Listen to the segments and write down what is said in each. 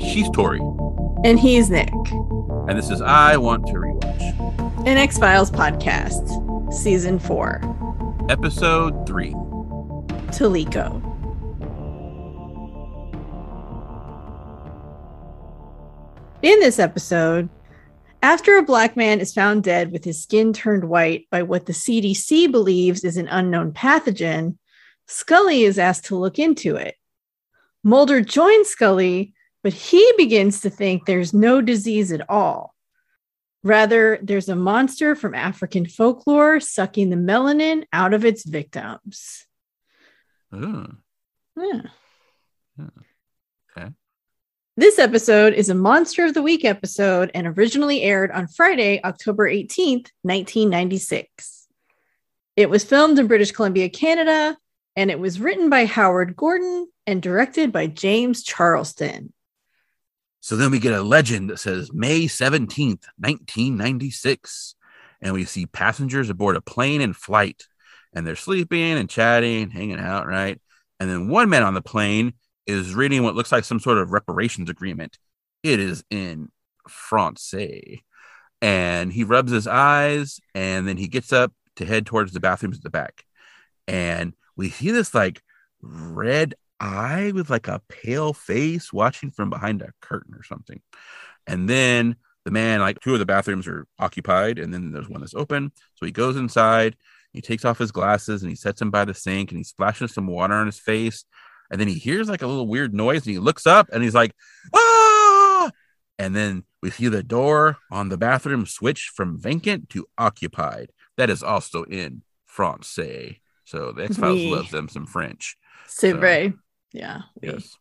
She's Tori, And he's Nick. and this is I Want to Rewatch, An X Files podcast, season four. episode three. Teliko. In this episode, after a black man is found dead with his skin turned white by what the CDC believes is an unknown pathogen, Scully is asked to look into it. Mulder joins Scully, but he begins to think there's no disease at all. Rather, there's a monster from African folklore sucking the melanin out of its victims. Ooh, Yeah. okay. This episode is a Monster of the Week episode and originally aired on Friday, October 18th, 1996. It was filmed in British Columbia, Canada, and it was written by Howard Gordon and directed by James Charleston. So then we get a legend that says May 17th, 1996. And we see passengers aboard a plane in flight. And they're sleeping and chatting, hanging out, right? And then one man on the plane is reading what looks like some sort of reparations agreement. It is in Francais. And he rubs his eyes and then he gets up to head towards the bathrooms at the back. And we see this like red eye with like a pale face watching from behind a curtain or something. And then the man, like two of the bathrooms are occupied, and then there's one that's open. So he goes inside, he takes off his glasses and he sets them by the sink and he splashes some water on his face. And then he hears like a little weird noise and he looks up and he's like, ah! And then we see the door on the bathroom switch from vacant to occupied. That is also in Francais. So the X Files Oui. loves them some French. C'est So- vrai. Yeah. Yes.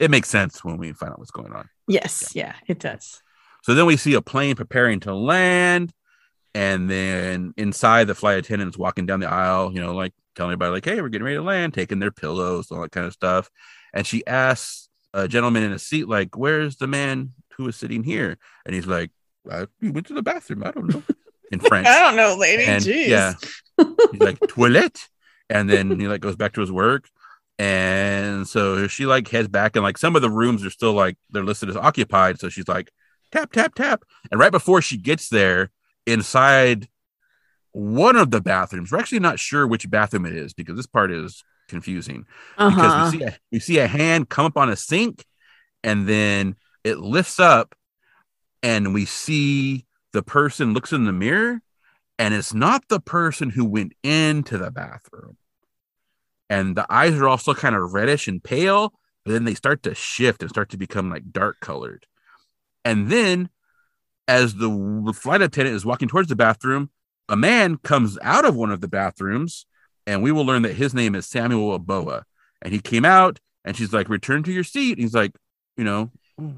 It makes sense when we find out what's going on. Yes. Yeah, it does. So then we see a plane preparing to land. And then inside, the flight attendant's walking down the aisle, you know, like telling everybody, like, hey, we're getting ready to land, taking their pillows, all that kind of stuff. And she asks a gentleman in a seat, like, where's the man who is sitting here? And he's like, I, he went to the bathroom. I don't know. In French. I don't know, lady. And, Jeez. yeah. he's like toilet and then he like goes back to his work and so she like heads back and like some of the rooms are still like they're listed as occupied so she's like tap tap tap and right before she gets there inside one of the bathrooms. We're actually not sure which bathroom it is because this part is confusing. Uh-huh. because we see a, we see a hand come up on a sink and then it lifts up and we see the person looks in the mirror and it's not the person who went into the bathroom. And the eyes are also kind of reddish and pale but then they start to shift and start to become like dark colored. And then as the flight attendant is walking towards the bathroom a man comes out of one of the bathrooms and we will learn that his name is Samuel Aboa. And he came out and she's like, return to your seat. He's like, you know,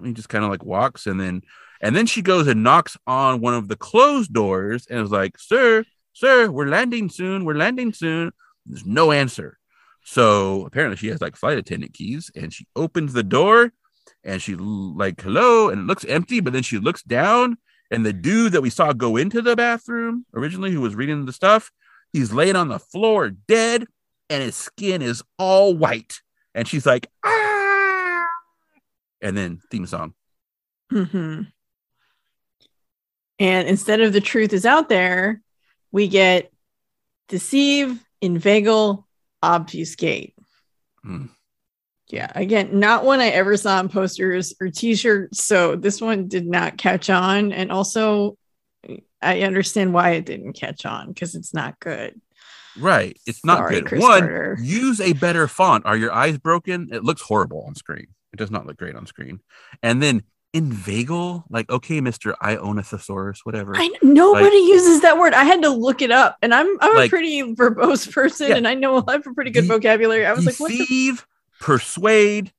he just kind of like walks and then and then she goes and knocks on one of the closed doors and is like, Sir, sir, we're landing soon. We're landing soon. There's no answer. So apparently she has like flight attendant keys and she opens the door and she like hello and it looks empty, but then she looks down and the dude that we saw go into the bathroom originally who was reading the stuff He's laying on the floor dead, and his skin is all white. And she's like, ah. And then theme song. hmm And instead of the truth is out there, we get deceive, inveigle, obfuscate. Hmm. Yeah, again, not one I ever saw on posters or t-shirts. So this one did not catch on. And also, I understand why it didn't catch on because it's not good. Right. It's not Sorry, good. Chris One, Carter. use a better font. Are your eyes broken? It looks horrible on screen. It does not look great on screen. And then inveigle, like, okay, Mr. I own a thesaurus, whatever. I nobody uses that word. I had to look it up, and I'm I'm Like- a pretty verbose person, Yeah. and I know I have a pretty good vocabulary. I was like, what? The- persuade,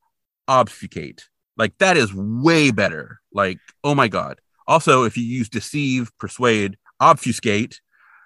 obfuscate. Like that is way better. Like, oh my god. Also, if you use deceive, persuade, obfuscate,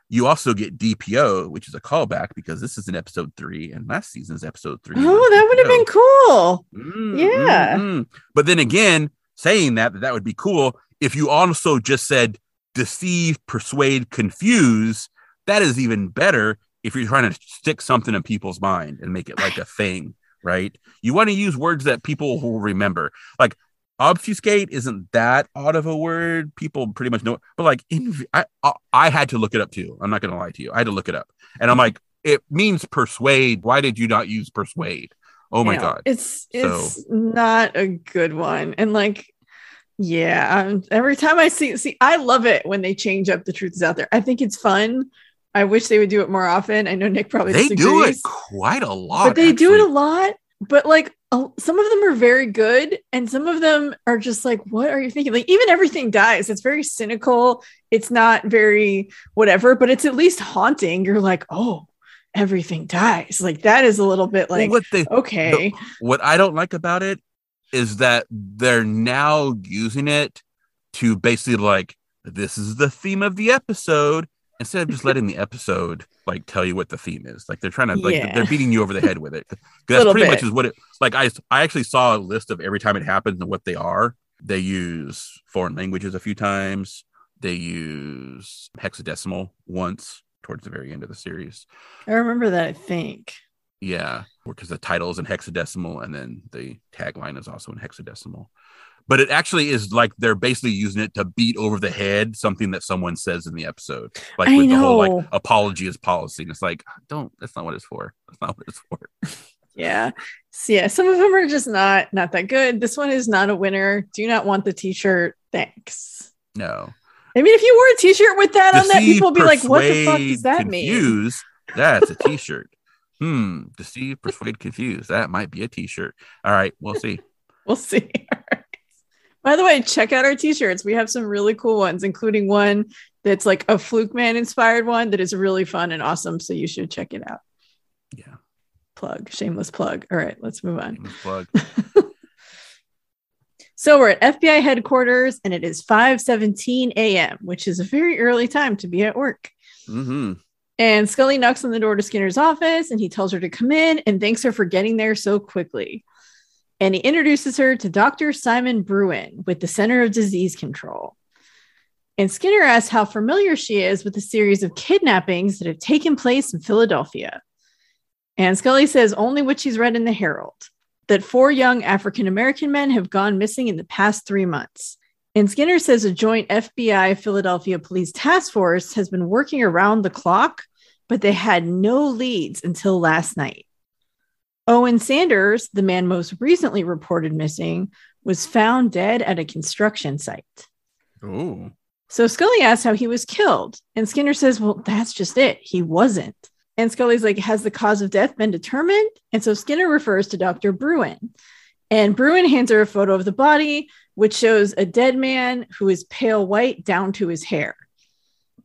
you also get DPO, which is a callback because this is in episode three, and last season's episode three. oh, that would have been cool. Mm, Yeah. mm, mm. But then again, saying that that would be cool if you also just said deceive, persuade, confuse. That is even better if you're trying to stick something in people's mind and make it like a thing, right? You want to use words that people will remember. Like obfuscate isn't that odd of a word. People pretty much know it. But like in, I, I had to look it up too. I'm not going to lie to you. I had to look it up. And I'm like, it means persuade. Why did you not use persuade? Oh my You know, god. It's it's not a good one. And like, yeah, um, every time I see see, I love it when they change up the truth is out there. I think it's fun. I wish they would do it more often. I know Nick probably They do it quite a lot. but they do it a lot. But like some of them are very good, and some of them are just like, what are you thinking? Like even everything dies. It's very cynical. It's not very whatever, but it's at least haunting. You're like, oh, everything dies. Like that is a little bit Well, like what they okay. what I don't like about it is that they're now using it to basically like this is the theme of the episode instead of just letting the episode like tell you what the theme is. Like they're trying to like Yeah. they're beating you over the head with it That's pretty much is what it like. I I actually saw a list of every time it happens and what they are. They use foreign languages a few times. They use hexadecimal once towards the very end of the series. I remember that, I think. Yeah, because the title is in hexadecimal and then the tagline is also in hexadecimal. But it actually is like they're basically using it to beat over the head something that someone says in the episode. Like I with the whole like apology is policy. And it's like, don't that's not what it's for. That's not what it's for. Yeah. So yeah, some of them are just not not that good. This one is not a winner. Do not want the t-shirt. Thanks. No. I mean, if you wore a t-shirt with that on that, people would be like, what the fuck does that mean? confuse, That's a t-shirt. hmm. Deceive, persuade, confuse. That might be a t-shirt. All right, we'll see. We'll see. By the way, check out our t-shirts. We have some really cool ones, including one that's like a Fluke Man inspired one that is really fun and awesome. So you should check it out. Yeah. Plug, shameless plug. All right, let's move on. Shameless plug. So we're at FBI headquarters and it is 5:17 a.m., which is a very early time to be at work. hmm And Scully knocks on the door to Skinner's office and he tells her to come in and thanks her for getting there so quickly. And he introduces her to Dr. Simon Bruin with the Center of Disease Control. And Skinner asks how familiar she is with the series of kidnappings that have taken place in Philadelphia. And Scully says only what she's read in the Herald that four young African American men have gone missing in the past three months. And Skinner says a joint FBI Philadelphia Police Task Force has been working around the clock, but they had no leads until last night. Owen Sanders, the man most recently reported missing, was found dead at a construction site. Oh. So Scully asks how he was killed, and Skinner says, Well, that's just it. He wasn't. And Scully's like, Has the cause of death been determined? And so Skinner refers to Dr. Bruin. And Bruin hands her a photo of the body, which shows a dead man who is pale white down to his hair.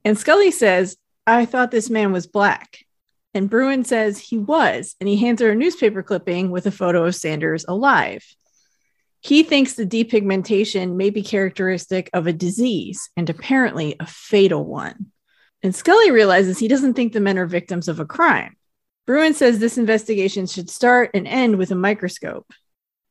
And Scully says, I thought this man was black. And Bruin says he was, and he hands her a newspaper clipping with a photo of Sanders alive. He thinks the depigmentation may be characteristic of a disease and apparently a fatal one. And Scully realizes he doesn't think the men are victims of a crime. Bruin says this investigation should start and end with a microscope.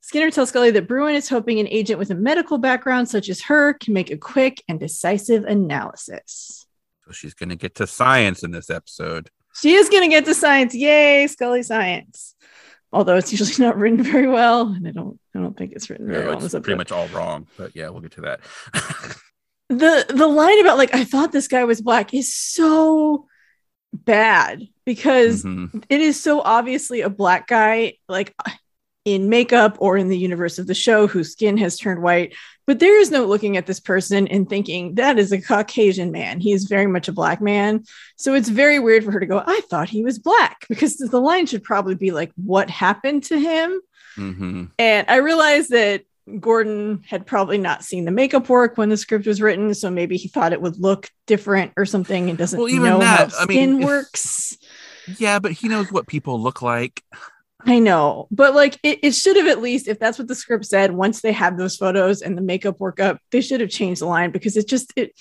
Skinner tells Scully that Bruin is hoping an agent with a medical background such as her can make a quick and decisive analysis. So she's gonna get to science in this episode. She is going to get to science. Yay, Scully science. Although it's usually not written very well, and I don't, I don't think it's written very No, well. it's pretty much all wrong. But yeah, we'll get to that. the the line about like I thought this guy was black is so bad because Mhm. it is so obviously a black guy like in makeup or in the universe of the show whose skin has turned white but there is no looking at this person and thinking that is a caucasian man he is very much a black man so it's very weird for her to go i thought he was black because the line should probably be like what happened to him Mhm. and I realized that Gordon had probably not seen the makeup work when the script was written, so maybe he thought it would look different or something and doesn't Well, even know that, how I mean, skin if- works. Yeah, but he knows what people look like. I know, but like it, it should have at least, if that's what the script said, once they had those photos and the makeup work up, they should have changed the line because it just it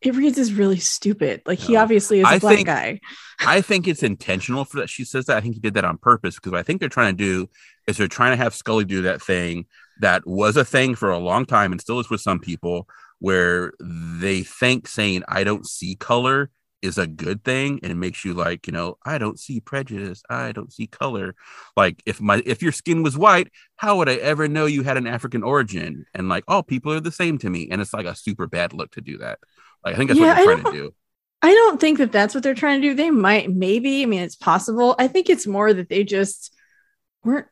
it reads as really stupid. Like he obviously is a I black think- guy. I think it's intentional for that. She says that. I think he did that on purpose because what I think they're trying to do is they're trying to have Scully do that thing that was a thing for a long time and still is with some people where they think saying I don't see color is a good thing and it makes you like you know i don't see prejudice i don't see color like if my if your skin was white how would i ever know you had an african origin and like all people are the same to me and it's like a super bad look to do that like i think that's Yeah, what they're trying to don't- I don't think that that's what they're trying to do. They might, maybe. I mean, it's possible. I think it's more that they just weren't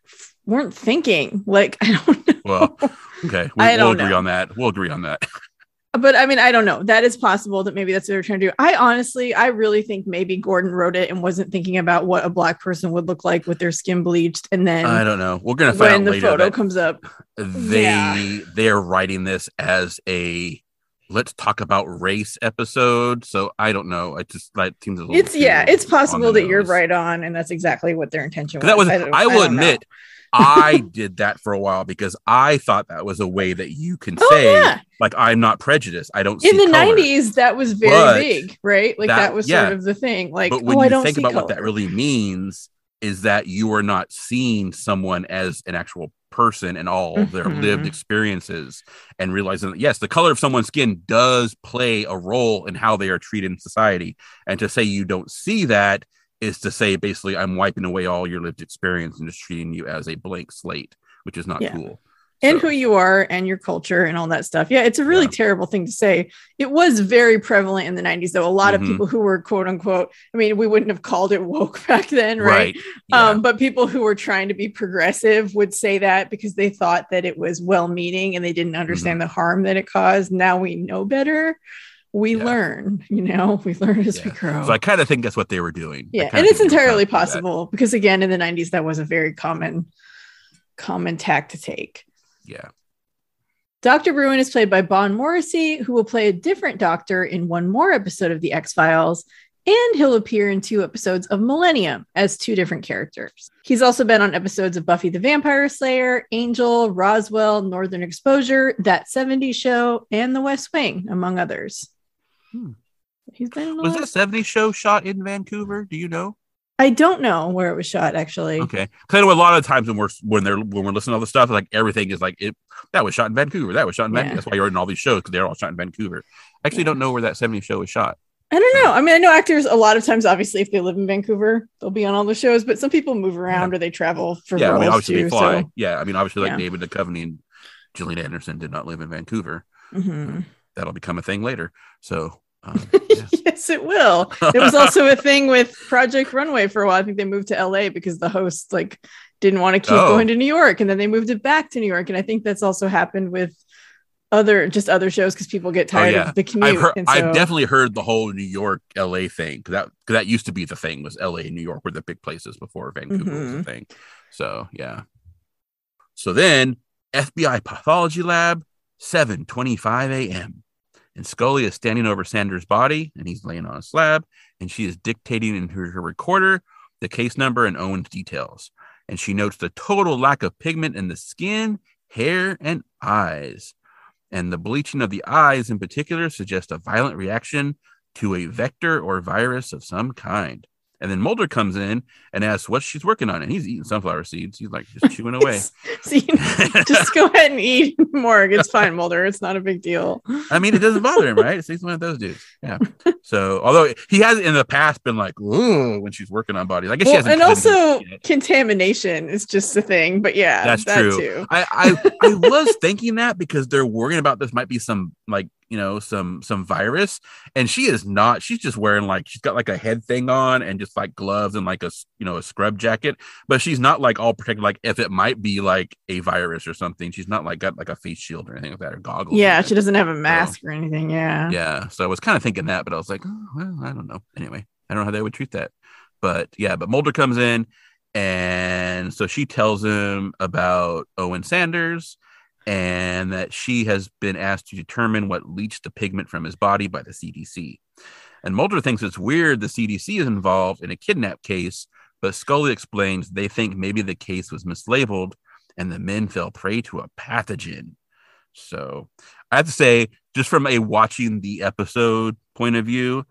weren't thinking. Like I don't know. well okay we, I we'll agree know. on that we'll agree on that but I mean, I don't know. That is possible that maybe that's what they're trying to do. I honestly, I really think maybe Gordon wrote it and wasn't thinking about what a black person would look like with their skin bleached, and then i don't know we're gonna find out when the photo comes up, they Yeah. they're writing this as a let's talk about race episode so i don't know I just that seems a little it's yeah, it's possible that you're right on, and that's exactly what their intention was. That was, don't- I, will know. admit, I did that for a while because I thought that was a way that you can Oh say, yeah, like, I'm not prejudiced. I don't in see the color. '90s, that was very But big, right? Like that, that- was yeah. sort of the thing. Like, But when oh, I you don't think about color. what that really means, is that you are not seeing someone as an actual person and all of their lived Mhm. experiences and realizing that, yes, the color of someone's skin does play a role in how they are treated in society. And to say you don't see that is to say, basically, I'm wiping away all your lived experience and just treating you as a blank slate, which is not Yeah. cool. and So- who you are and your culture and all that stuff. Yeah, it's a really Yeah. terrible thing to say. It was very prevalent in the 90s, though. A lot Mhm. of people who were quote unquote, I mean, we wouldn't have called it woke back then, right? Yeah. Um, but people who were trying to be progressive would say that because they thought that it was well meaning and they didn't understand the harm that it caused. Now we know better. We. Yeah. learn, you know, we learn as we grow. so I kind of think that's what they were doing. Yeah, and it's think they were entirely trying to do that. possible because again, in the 90s, that was a very common, common tack to take. Yeah. Dr. Bruin is played by Bob Morrisey, who will play a different doctor in one more episode of The X Files, and he'll appear in two episodes of Millennium as two different characters. He's also been on episodes of Buffy the Vampire Slayer, Angel, Roswell, Northern Exposure, That 70s Show, and The West Wing, among others. Hmm. He's been Was that 70 show shot in Vancouver? Do you know? I don't know where it was shot, actually. Okay. Because I know a lot of times when we're when they're when we're listening to all the stuff, like everything is like it that was shot in Vancouver. That was shot in Yeah. Vancouver. That's why you're in all these shows because they're all shot in Vancouver. I actually Yeah. don't know where that 70 show was shot. I don't know. I mean, I know actors a lot of times, obviously, if they live in Vancouver, they'll be on all the shows, but some people move around or they travel for yeah, I mean obviously too. they fly. So, Yeah, I mean obviously like Yeah. David Duchovny and Gillian Anderson did not live in Vancouver. mhm. That'll become a thing later. So um, yeah. yes, it will. There was also a thing with Project Runway for a while. I think they moved to LA because the host like didn't want to keep Oh. going to New York, and then they moved it back to New York. And I think that's also happened with other just other shows because people get tired Oh, yeah. of the commute. I've heard, and so, I've definitely heard the whole New York, LA thing because that cause that used to be the thing was LA and New York were the big places before Vancouver was Mhm. a thing. So yeah. So then FBI pathology lab, 7:25 a.m. And Scully is standing over Sanders' body, and he's laying on a slab, and she is dictating in her, her recorder the case number and Owen's details. And she notes the total lack of pigment in the skin, hair, and eyes and the bleaching of the eyes in particular suggests a violent reaction to a vector or virus of some kind. And then Mulder comes in and asks what she's working on, and he's eating sunflower seeds. He's like just chewing away. So, you know, just go ahead and eat more. It's fine, Mulder. It's not a big deal. I mean, it doesn't bother him, right? He's one of those dudes. Yeah. So, although he has in the past been like, "Ooh," when she's working on bodies, I guess she hasn't. and also contamination is just a thing. But yeah, That's that true. too. I, I I was thinking that because they're worrying about this might be some like you know some some virus, and she is not. She's just wearing like she's got like a head thing on and just like gloves and like a you know a scrub jacket, but she's not like all protected. Like if it might be like a virus or something, she's not like got like a face shield or anything like that or goggles. Yeah, she doesn't have a mask or anything. Yeah. yeah. So I was kind of thinking that, but I was like, oh, well, I don't know. Anyway, I don't know how they would treat that, but yeah. But Mulder comes in, and so she tells him about Owen Sanders and that she has been asked to determine what leached the pigment from his body by the CDC. And Mulder thinks it's weird the CDC is involved in a kidnap case, but Scully explains they think maybe the case was mislabeled and the men fell prey to a pathogen. So I have to say, just from a watching the episode point of view,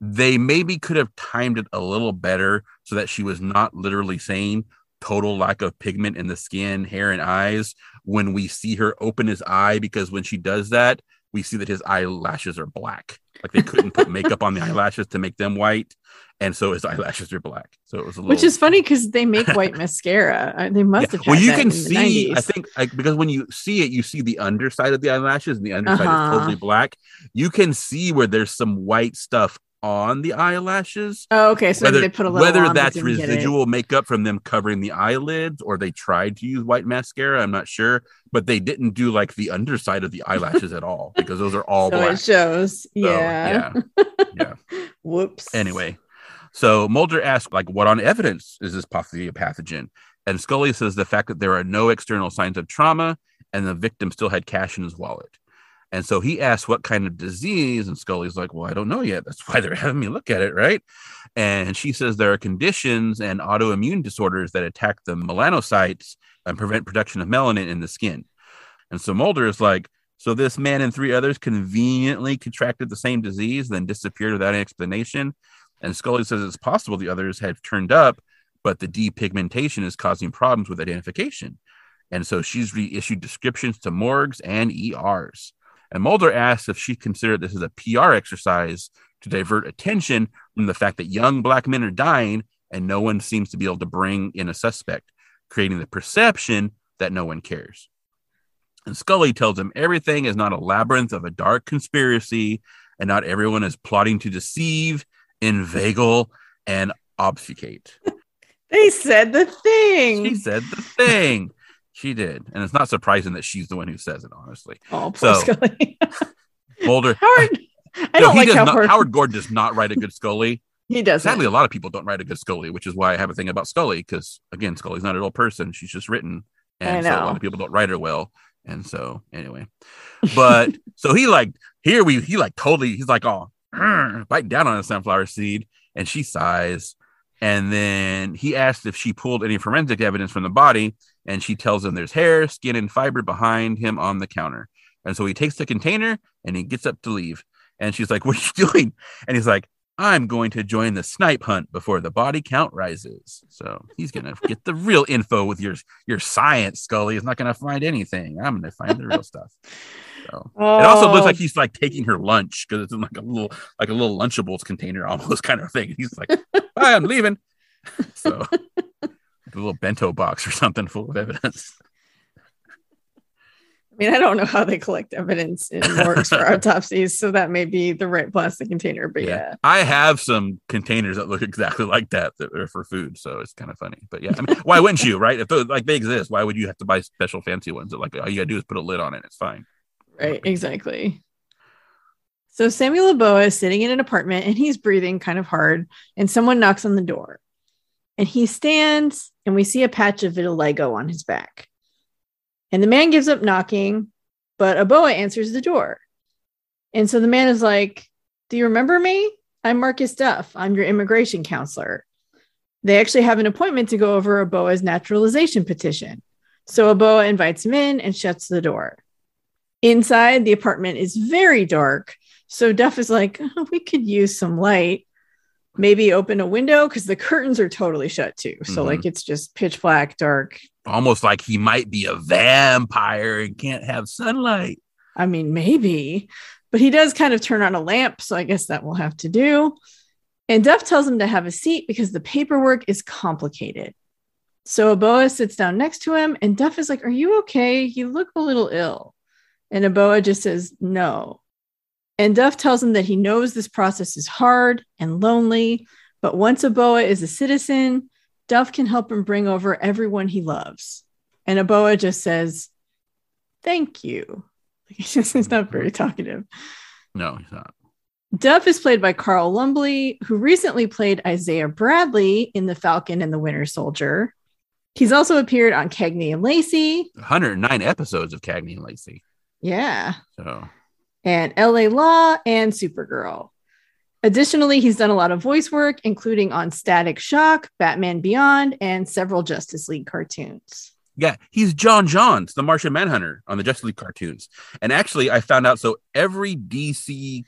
they maybe could have timed it a little better so that she was not literally saying total lack of pigment in the skin, hair, and eyes when we see her open his eye, because when she does that, we see that his eyelashes are black. Like they couldn't put makeup on the eyelashes to make them white, and so his eyelashes are black. So it was a little. Which is funny because they make white mascara. They must Yeah. have. Well, you that can see. I think like because when you see it, you see the underside of the eyelashes, and the underside Uh-huh. is totally black. You can see where there's some white stuff on the eyelashes. Oh, okay. So whether they put a little. whether on, that's didn't get it. residual makeup from them covering the eyelids, or they tried to use white mascara. I'm not sure, but they didn't do like the underside of the eyelashes at all because those are all So black. it shows. So, yeah. yeah. Whoops. Anyway, so Mulder asks, like, what on evidence is this possibly a pathogen? And Scully says the fact that there are no external signs of trauma and the victim still had cash in his wallet. And so he asks what kind of disease, and Scully's like, Well, I don't know yet. That's why they're having me look at it, right? And she says there are conditions and autoimmune disorders that attack the melanocytes and prevent production of melanin in the skin. And so Mulder is like, So this man and three others conveniently contracted the same disease, then disappeared without explanation. And Scully says it's possible the others have turned up, but the depigmentation is causing problems with identification. And so she's reissued descriptions to morgues and ERs. And Mulder asks if she considered this as a PR exercise to divert attention from the fact that young black men are dying and no one seems to be able to bring in a suspect, creating the perception that no one cares. And Scully tells him everything is not a labyrinth of a dark conspiracy, and not everyone is plotting to deceive, inveigle, and obfuscate. They said the thing. She said the thing. She did. And it's not surprising that she's the one who says it, honestly. oh, poor So- Scully. Mulder. Howard. I No, don't like does how not, Howard, Howard Gordon does not write a good Scully. he does. Sadly, a lot of people don't write a good Scully, which is why I have a thing about Scully. Because again, Scully's not a real person; she's just written, and I so a lot of people don't write her well. And so, anyway, but so he like here we he like totally he's like oh biting down on a sunflower seed, and she sighs, and then he asks if she pulled any forensic evidence from the body, and she tells him there's hair, skin, and fiber behind him on the counter. And so he takes the container and he gets up to leave. And she's like, What are you doing? And he's like, I'm going to join the snipe hunt before the body count rises. So he's gonna get the real info with your your science, Scully. He's not gonna find anything. I'm gonna find the real stuff. So Oh, it also looks like he's like taking her lunch because it's in like a little like a little Lunchables container almost kind of thing. He's like, Bye, I'm leaving. So a little bento box or something full of evidence. I mean, I don't know how they collect evidence in morgues for autopsies, so that may be the right plastic container. But yeah, I have some containers that look exactly like that that are for food, so it's kind of funny. But yeah, I mean, why wouldn't you, right? If those, like they exist, why would you have to buy special fancy ones? That like all you gotta do is put a lid on it, it's fine. right, exactly. So Samuel Aboa is sitting in an apartment and he's breathing kind of hard, and someone knocks on the door. And he stands, and we see a patch of vitiligo on his back. And the man gives up knocking, but Aboa answers the door. And so the man is like, Do you remember me? I'm Marcus Duff. I'm your immigration counselor. They actually have an appointment to go over Aboa's naturalization petition. So Aboa invites him in and shuts the door. Inside, the apartment is very dark. So Duff is like, "Oh, we could use some light. Maybe open a window because the curtains are totally shut too. So, Mhm. like, it's just pitch black, dark. Almost like he might be a vampire and can't have sunlight. I mean, maybe, but he does kind of turn on a lamp. So, I guess that will have to do. And Duff tells him to have a seat because the paperwork is complicated. So, Aboa sits down next to him, and Duff is like, Are you okay? You look a little ill. And Aboa just says, No. And Duff tells him that he knows this process is hard and lonely, but once Aboa is a citizen, Duff can help him bring over everyone he loves. And Aboa just says, Thank you. He's just he's not very talkative. No, he's not. Duff is played by Carl Lumbly, who recently played Isaiah Bradley in The Falcon and the Winter Soldier. He's also appeared on Cagney and Lacey. 109 episodes of Cagney and Lacey. Yeah. So and LA Law and Supergirl. Additionally, he's done a lot of voice work, including on Static Shock, Batman Beyond, and several Justice League cartoons. yeah, he's J'onn J'onzz, the Martian Manhunter on the Justice League cartoons. And actually, I found out so every DC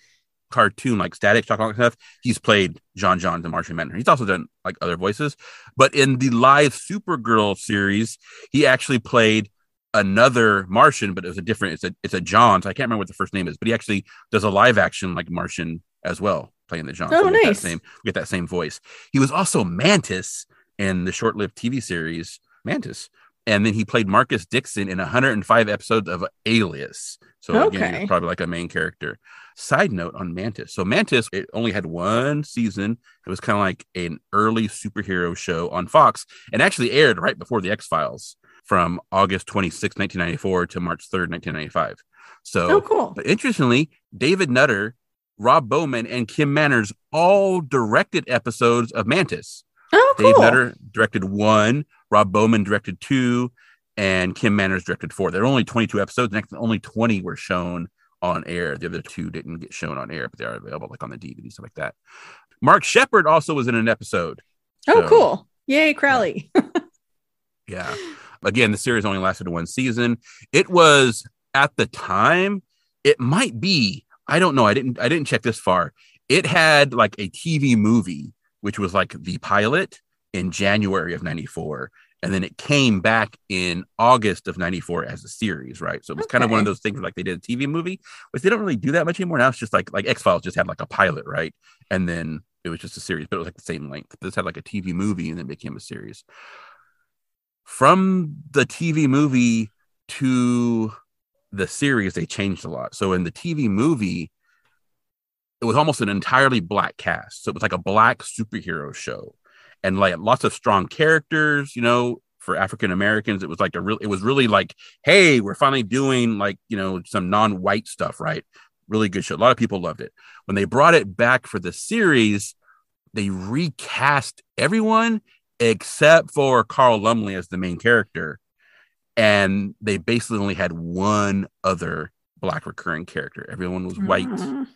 cartoon, like Static Shock, and stuff, he's played J'onn J'onzz, the Martian Manhunter. He's also done like other voices, but in the live Supergirl series, he actually played another Martian, but it was a different. It's a it's a John. So I can't remember what the first name is, but he actually does a live action like Martian as well, playing the John. Oh, we nice. That same, we get that same voice. He was also Mantis in the short-lived TV series Mantis, and then he played Marcus Dixon in 105 episodes of Alias. So again, Okay. he's probably like a main character. Side note on Mantis. So Mantis, it only had one season. It was kind of like an early superhero show on Fox, and actually aired right before the X Files from August 26, 1994 to March 3rd, 1995. So Oh, cool. but interestingly, David Nutter, Rob Bowman, and Kim Manners all directed episodes of Mantis. Oh, cool. Dave Nutter directed one, Rob Bowman directed two, and Kim Manners directed four. There are only 22 episodes, and only 20 were shown on air. The other two didn't get shown on air, but they are available like on the DVD, stuff like that. Mark Sheppard also was in an episode. oh, So- cool. Yay, Crowley. Yeah. Again, the series only lasted one season. It was at the time, it might be, I don't know. I didn't I didn't check this far. It had like a TV movie, which was like the pilot in January of 94. And then it came back in August of 94 as a series, right? So it was kind of one of those things like they did a TV movie, which they don't really do that much anymore. Now it's just like like X-Files just had like a pilot, right? And then it was just a series, but it was like the same length. This had like a TV movie and then became a series from the TV movie to the series, they changed a lot. So in the TV movie, it was almost an entirely black cast. So it was like a black superhero show and like lots of strong characters, you know, for African Americans. It was like a real, it was really like, hey, we're finally doing like, you know, some non white stuff, right? Really good show. A lot of people loved it. When they brought it back for the series, they recast everyone except for Carl Lumbly as the main character. And they basically only had one other black recurring character. Everyone was white Mm.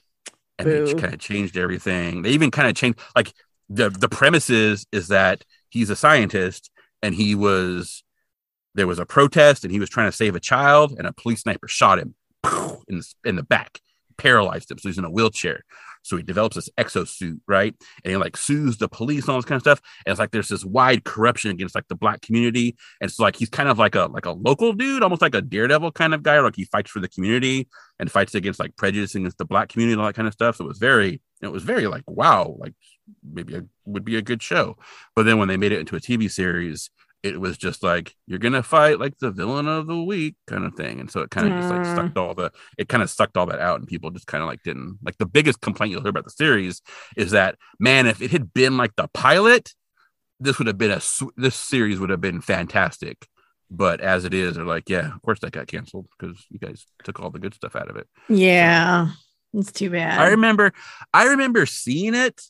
and they kind of changed everything. They even kind of changed like the the premise is is that he's a scientist and he was there was a protest and he was trying to save a child and a police sniper shot him in the, in the back, paralyzed him. So he's in a wheelchair. So he develops this exosuit, right? And he like sues the police and all this kind of stuff. And it's like there's this wide corruption against like the black community. And it's like he's kind of like a like a local dude, almost like a daredevil kind of guy. Like he fights for the community and fights against like prejudice against the black community and all that kind of stuff. So it was very, it was very like wow, like maybe it would be a good show. But then when they made it into a TV series, it was just like you're gonna fight like the villain of the week kind of thing, and so it kind of just like Mm. sucked all the it kind of sucked all that out, and people just kind of like didn't like the biggest complaint you'll hear about the series is that man, if it had been like the pilot, this would have been a this series would have been fantastic. But as it is, they're like, yeah, of course that got canceled because you guys took all the good stuff out of it. Yeah. It's too bad. I remember I remember seeing it.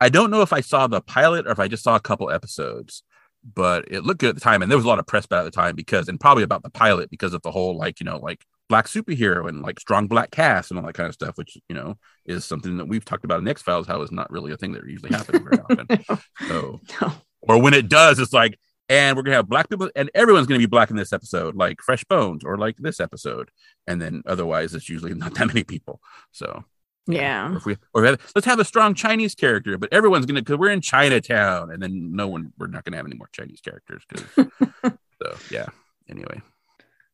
I don't know if I saw the pilot or if I just saw a couple episodes, but it looked good at the time. And there was a lot of press about at the time because, and probably about the pilot because of the whole like, you know, like black superhero and like strong black cast and all that kind of stuff, which, you know, is something that we've talked about in X Files, how is not really a thing that usually happens very often. So, No. or when it does, it's like, and we're gonna have black people, and everyone's gonna be black in this episode, like Fresh Bones, or like this episode, and then otherwise, it's usually not that many people. So, Yeah. or if we or have, let's have a strong Chinese character, but everyone's gonna because we're in Chinatown, and then no one we're not gonna have any more Chinese characters. so yeah. Anyway,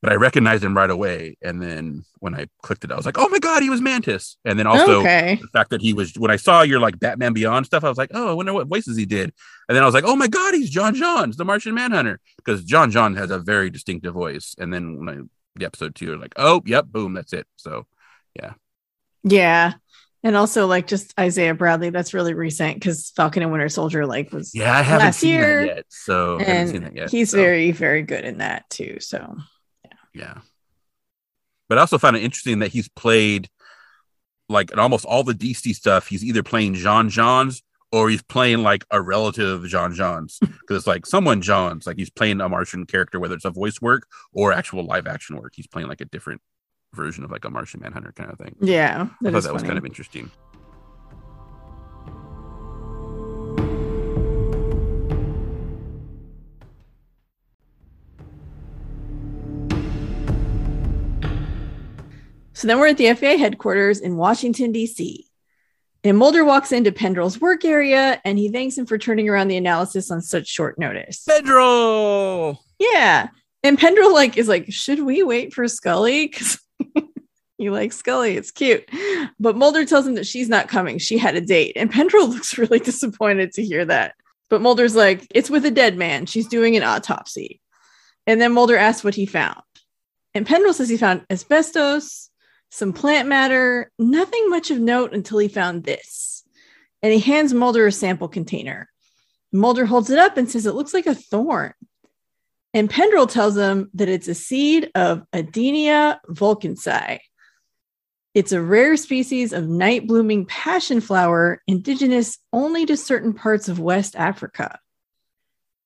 but I recognized him right away, and then when I clicked it, I was like, oh my god, he was Mantis, and then also okay. the fact that he was when I saw your like Batman Beyond stuff, I was like, oh, I wonder what voices he did, and then I was like, oh my god, he's J'onn J'onzz, the Martian Manhunter, because John John has a very distinctive voice, and then when I the episode two, I was like, oh, yep, boom, that's it. So Yeah. And also like just Isaiah Bradley, that's really recent because Falcon and Winter Soldier like was yeah, I haven't Last seen year, that yet, so I haven't seen and that yet. he's so, very, very good in that too. So yeah. Yeah. But I also found it interesting that he's played like in almost all the DC stuff. He's either playing J'onn J'onzz or he's playing like a relative of J'onn J'onzz because it's like someone Johns, like he's playing a Martian character, whether it's a voice work or actual live action work. He's playing like a different version of like a Martian Manhunter kind of thing. yeah, I that thought is that was kind of interesting. So then we're at the FBI headquarters in Washington, D.C. And Mulder walks into Pendrell's work area and he thanks him for turning around the analysis on such short notice. Pendrell! Yeah. And Pendrell like is like, should we wait for Scully? Because he like Scully. It's cute. But Mulder tells him that she's not coming. She had a date. And Pendrell looks really disappointed to hear that. But Mulder's like, it's with a dead man. She's doing an autopsy. And then Mulder asks what he found. And Pendrell says he found asbestos, some plant matter, nothing much of note until he found this. And he hands Mulder a sample container. Mulder holds it up and says it looks like a thorn. And Pendrell tells him that it's a seed of Adenia volkensii. It's a rare species of night blooming passion flower indigenous only to certain parts of West Africa.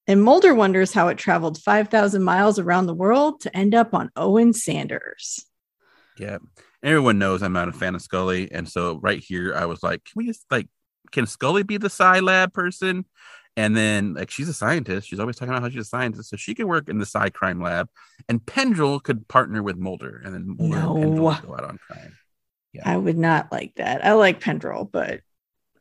And Mulder wonders how it traveled 5,000 miles around the world to end up on Owen Sanders. Yeah. Everyone knows I'm not a fan of Scully. And so right here, I was like, can we just like, can Scully be the Psi Lab person? And then, like, she's a scientist. She's always talking about how she's a scientist. So she can work in the Psi crime lab. And Pendrell could partner with Mulder. And then Mulder No. and go out on crime. I would not like that. I like Pendrell, but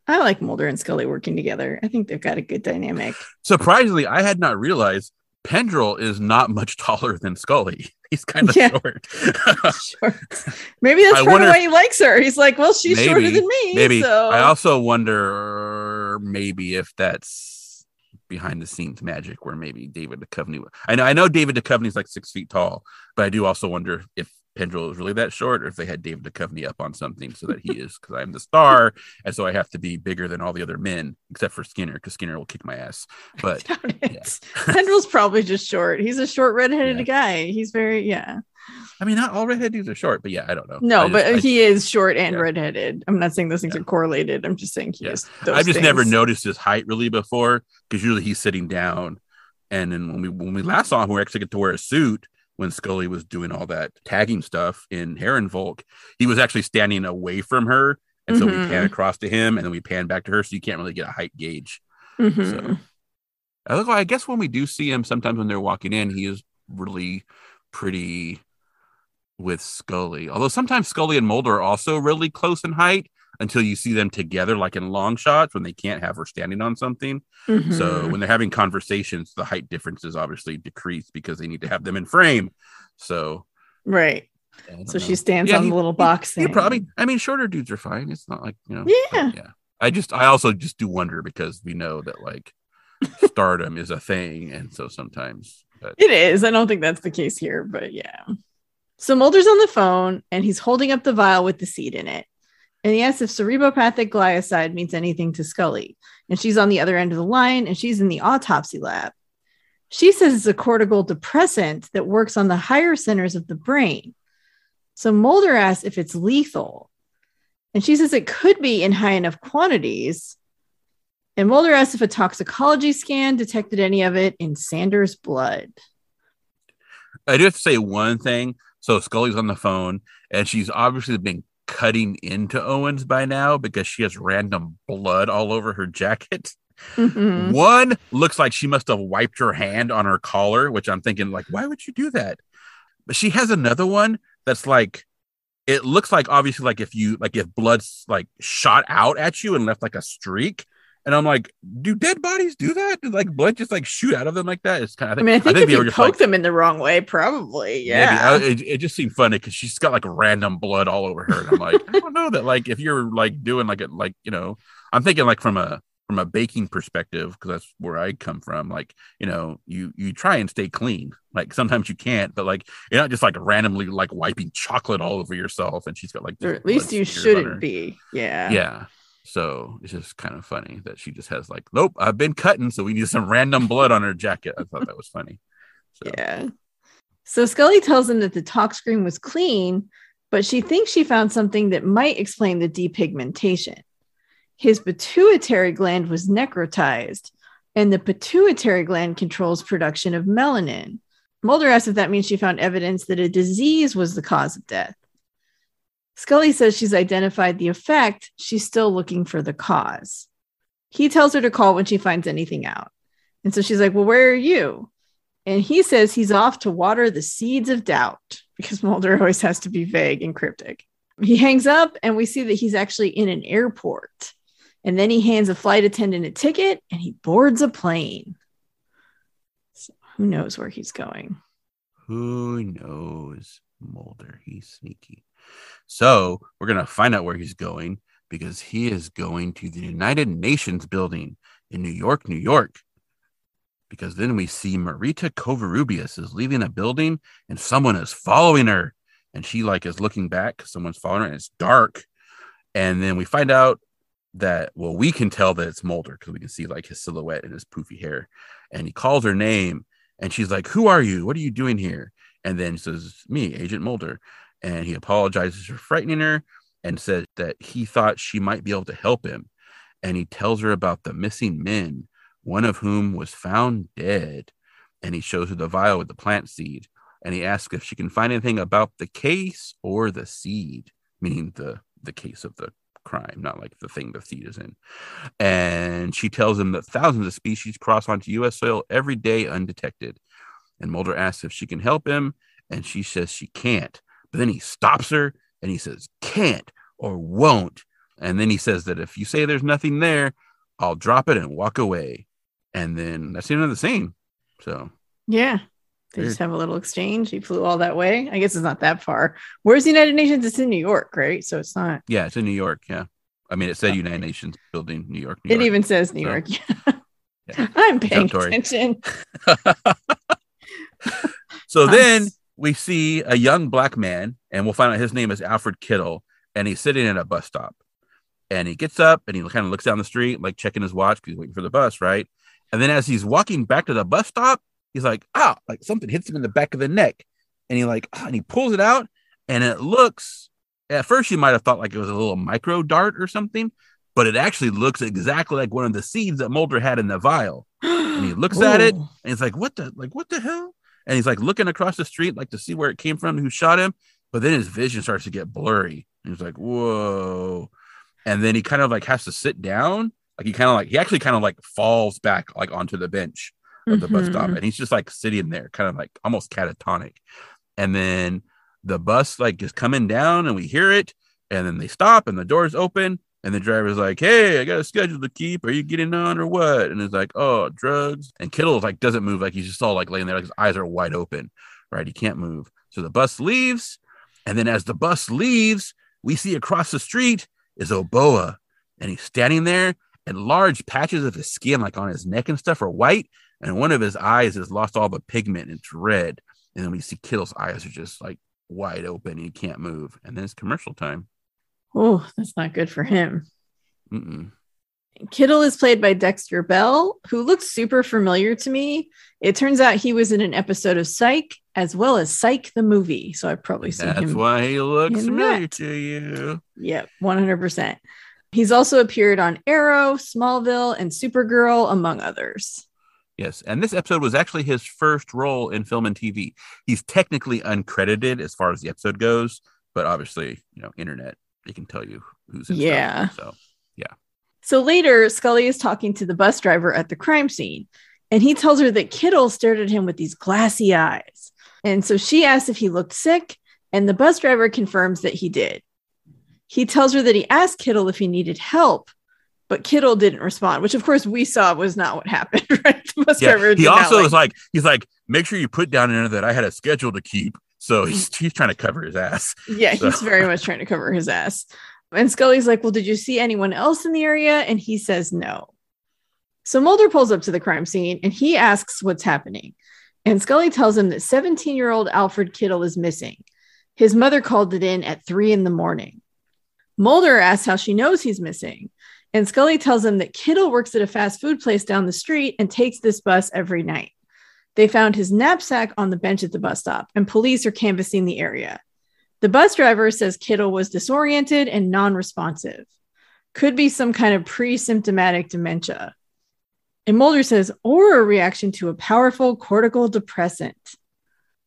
I like Mulder and Scully working together. I think they've got a good dynamic. Surprisingly, I had not realized Pendrell is not much taller than Scully. He's kind of Yeah. short. Short. Maybe that's I wonder of why he likes her. He's like, well, she's shorter than me. maybe. So I also wonder maybe if that's behind the scenes magic where maybe David Duchovny. I know I know David Duchovny is like six feet tall, but I do also wonder if Pendrell is really that short or if they had David Duchovny up on something so that he is because I'm the star and so I have to be bigger than all the other men except for Skinner because Skinner will kick my ass. But it. Pendrell's probably just short. He's a short redheaded Yeah. guy. He's very yeah. I mean, not all redhead dudes are short, but yeah, I don't know. No, just- but I- he is short and yeah. redheaded. I'm not saying those things Yeah. are correlated. I'm just saying he Yeah. is. Those I've just never noticed his height really before because usually he's sitting down. And then when we when we last saw him, we actually get to wear a suit when Scully was doing all that tagging stuff in Herrenvolk. He was actually standing away from her. And so Mhm. we pan across to him and then we pan back to her. So you can't really get a height gauge. Mhm. So I I guess when we do see him sometimes when they're walking in, he is really pretty with Scully. Although sometimes Scully and Mulder are also really close in height until you see them together, like in long shots when they can't have her standing on something. So Mhm. when they're having conversations, the height differences obviously decrease because they need to have them in frame. So right. So know. she stands Yeah, on he- the little box You probably, I mean, shorter dudes are fine. It's not like you know. Yeah. yeah. I just, I also just do wonder because we know that like stardom is a thing, and so sometimes, but It is. I don't think that's the case here, but yeah. So Mulder's on the phone and he's holding up the vial with the seed in it. And he asks if cerebropathic glycoside means anything to Scully. And she's on the other end of the line and she's in the autopsy lab. She says it's a cortical depressant that works on the higher centers of the brain. So Mulder asks if it's lethal. And she says it could be in high enough quantities. And Mulder asks if a toxicology scan detected any of it in Sanders' blood. I do have to say one thing. So Scully's on the phone, and she's obviously been cutting into Owens by now because she has random blood all over her jacket. Mhm. One looks like she must have wiped her hand on her collar, which I'm thinking, like, why would you do that? But she has another one that's like, it looks like obviously like if you like if blood's like shot out at you and left like a streak. And I'm like, do dead bodies do that? Do like blood just like shoot out of them like that? It's kind of. I mean, I think, if you poke like, them in the wrong way, probably. Yeah. I- it, it just seemed funny because she's got like random blood all over her. And I'm like, I don't know that like if you're like doing like a like you know, I'm thinking like from a from a baking perspective because that's where I come from. Like you know, you you try and stay clean. Like sometimes you can't, but like you're not just like randomly like wiping chocolate all over yourself. And she's got like or at least you smears on her. shouldn't be. Yeah. Yeah. So it's just kind of funny that she just has like, nope, I've been cutting, so we need some random blood on her jacket. I thought that was funny. So Yeah. So Scully tells him that the tox screen was clean, but she thinks she found something that might explain the depigmentation. His pituitary gland was necrotized, and the pituitary gland controls production of melanin. Mulder asks if that means she found evidence that a disease was the cause of death. Scully says she's identified the effect, she's still looking for the cause. He tells her to call when she finds anything out. And so she's like, Well, where are you? And he says he's off to water the seeds of doubt because Mulder always has to be vague and cryptic. He hangs up and we see that he's actually in an airport. And then he hands a flight attendant a ticket and he boards a plane. So who knows where he's going? who knows Mulder? He's sneaky. So we're gonna find out where he's going because he is going to the United Nations building in New York, New York. Because then we see Marita Covarrubias is leaving a building and someone is following her. And she like is looking back, because someone's following her, and it's dark. And then we find out that well, we can tell that it's Mulder because we can see like his silhouette and his poofy hair. And he calls her name and she's like, Who are you? What are you doing here? And then says, Me, Agent Mulder. And he apologizes for frightening her and said that he thought she might be able to help him. And he tells her about the missing men, one of whom was found dead. And he shows her the vial with the plant seed. And he asks if she can find anything about the case or the seed, meaning the the case of the crime, not like the thing the seed is in. And she tells him that thousands of species cross onto U.S. soil every day undetected. And Mulder asks if she can help him, and she says she can't. But then he stops her and he says, can't or won't. And then he says that if you say there's nothing there, I'll drop it and walk away. And then that's the end of the scene. So, yeah. They just have a little exchange. He flew all that way. I guess it's not that far. Where's the United Nations? It's in New York, right? So it's not. Yeah, it's in New York. Yeah. I mean, it said okay. United Nations building, New York. New it York. even says New so, York. Yeah. I'm paying attention. so then we see a young black man, and we'll find out his name is Alfred Kittle, and he's sitting at a bus stop. And he gets up and he kind of looks down the street, like checking his watch because he's waiting for the bus, right? And then as he's walking back to the bus stop, he's like, ah, like something hits him in the back of the neck. And he like, ah, and he pulls it out, and it looks at first you might have thought like it was a little micro dart or something, but it actually looks exactly like one of the seeds that Mulder had in the vial. And he looks at it and he's like, What the like what the hell? And he's like looking across the street like to see where it came from, who shot him. But then his vision starts to get blurry. And he's like, Whoa. And then he kind of like has to sit down. Like he kind of like he actually kind of like falls back like onto the bench of the mm-hmm. bus stop. Mm-hmm. And he's just like sitting there, kind of like almost catatonic. And then the bus like is coming down and we hear it. And then they stop and the doors open. And the driver's like, Hey, I got a schedule to keep. Are you getting on or what? And it's like, Oh, drugs. And Kittle's like, doesn't move. Like he's just all like laying there, like his eyes are wide open, right? He can't move. So the bus leaves. And then as the bus leaves, we see across the street is Oboa. And he's standing there, and large patches of his skin, like on his neck and stuff, are white and one of his eyes has lost all the pigment and it's red. And then we see Kittle's eyes are just like wide open. He can't move. And then it's commercial time. Oh, that's not good for him. Mm-mm. Kittle is played by Dexter Bell, who looks super familiar to me. It turns out he was in an episode of Psych as well as Psych the movie. So I've probably seen That's him. That's why he looks familiar that. to you. Yep, 100%. He's also appeared on Arrow, Smallville, and Supergirl, among others. Yes, and this episode was actually his first role in film and TV. He's technically uncredited as far as the episode goes, but obviously, you know, internet they can tell you who's in yeah. Stuff, so yeah. So later, Scully is talking to the bus driver at the crime scene, and he tells her that Kittle stared at him with these glassy eyes. And so she asks if he looked sick, and the bus driver confirms that he did. He tells her that he asked Kittle if he needed help, but Kittle didn't respond, which of course we saw was not what happened, right? The bus yeah, driver he also like, was like, he's like, make sure you put down in there that I had a schedule to keep. So he's, he's trying to cover his ass. Yeah, so. he's very much trying to cover his ass. And Scully's like, well, did you see anyone else in the area? And he says no. So Mulder pulls up to the crime scene and he asks what's happening. And Scully tells him that 17 year old Alfred Kittle is missing. His mother called it in at three in the morning. Mulder asks how she knows he's missing. And Scully tells him that Kittle works at a fast food place down the street and takes this bus every night. They found his knapsack on the bench at the bus stop, and police are canvassing the area. The bus driver says Kittle was disoriented and non responsive. Could be some kind of pre symptomatic dementia. And Mulder says, or a reaction to a powerful cortical depressant.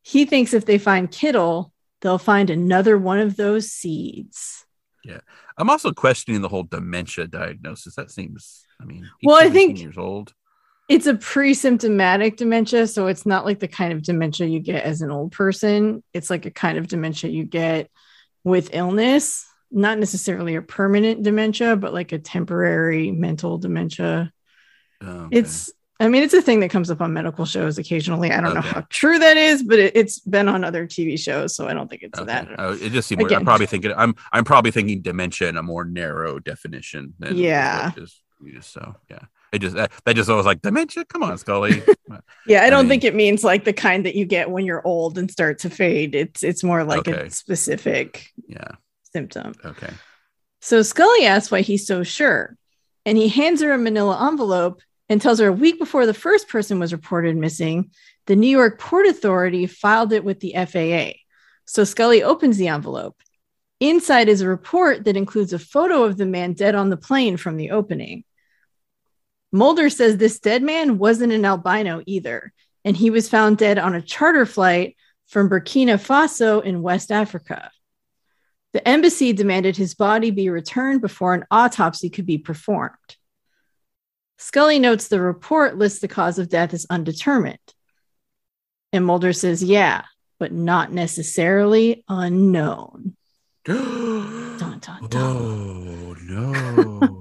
He thinks if they find Kittle, they'll find another one of those seeds. Yeah. I'm also questioning the whole dementia diagnosis. That seems, I mean, well, I think years old. It's a pre-symptomatic dementia, so it's not like the kind of dementia you get as an old person. It's like a kind of dementia you get with illness, not necessarily a permanent dementia, but like a temporary mental dementia. Oh, okay. It's I mean, it's a thing that comes up on medical shows occasionally. I don't know how true that is, but it, it's been on other TV shows, so I don't think it's Okay. that. Oh, it just seemed weird. I'm Again. probably thinking I'm I'm probably thinking dementia in a more narrow definition than Yeah. is. So yeah, it just that just was like dementia. Come on, Scully. Yeah, I I don't mean- think it means like the kind that you get when you're old and start to fade. It's it's more like Okay. a specific yeah. symptom. Okay. So Scully asks why he's so sure, and he hands her a manila envelope and tells her a week before the first person was reported missing, the New York Port Authority filed it with the FAA. So Scully opens the envelope. Inside is a report that includes a photo of the man dead on the plane from the opening. Mulder says this dead man wasn't an albino either, and he was found dead on a charter flight from Burkina Faso in West Africa. The embassy demanded his body be returned before an autopsy could be performed. Scully notes the report lists the cause of death as undetermined. And Mulder says, yeah, but not necessarily unknown. Dun, dun, dun. Oh no.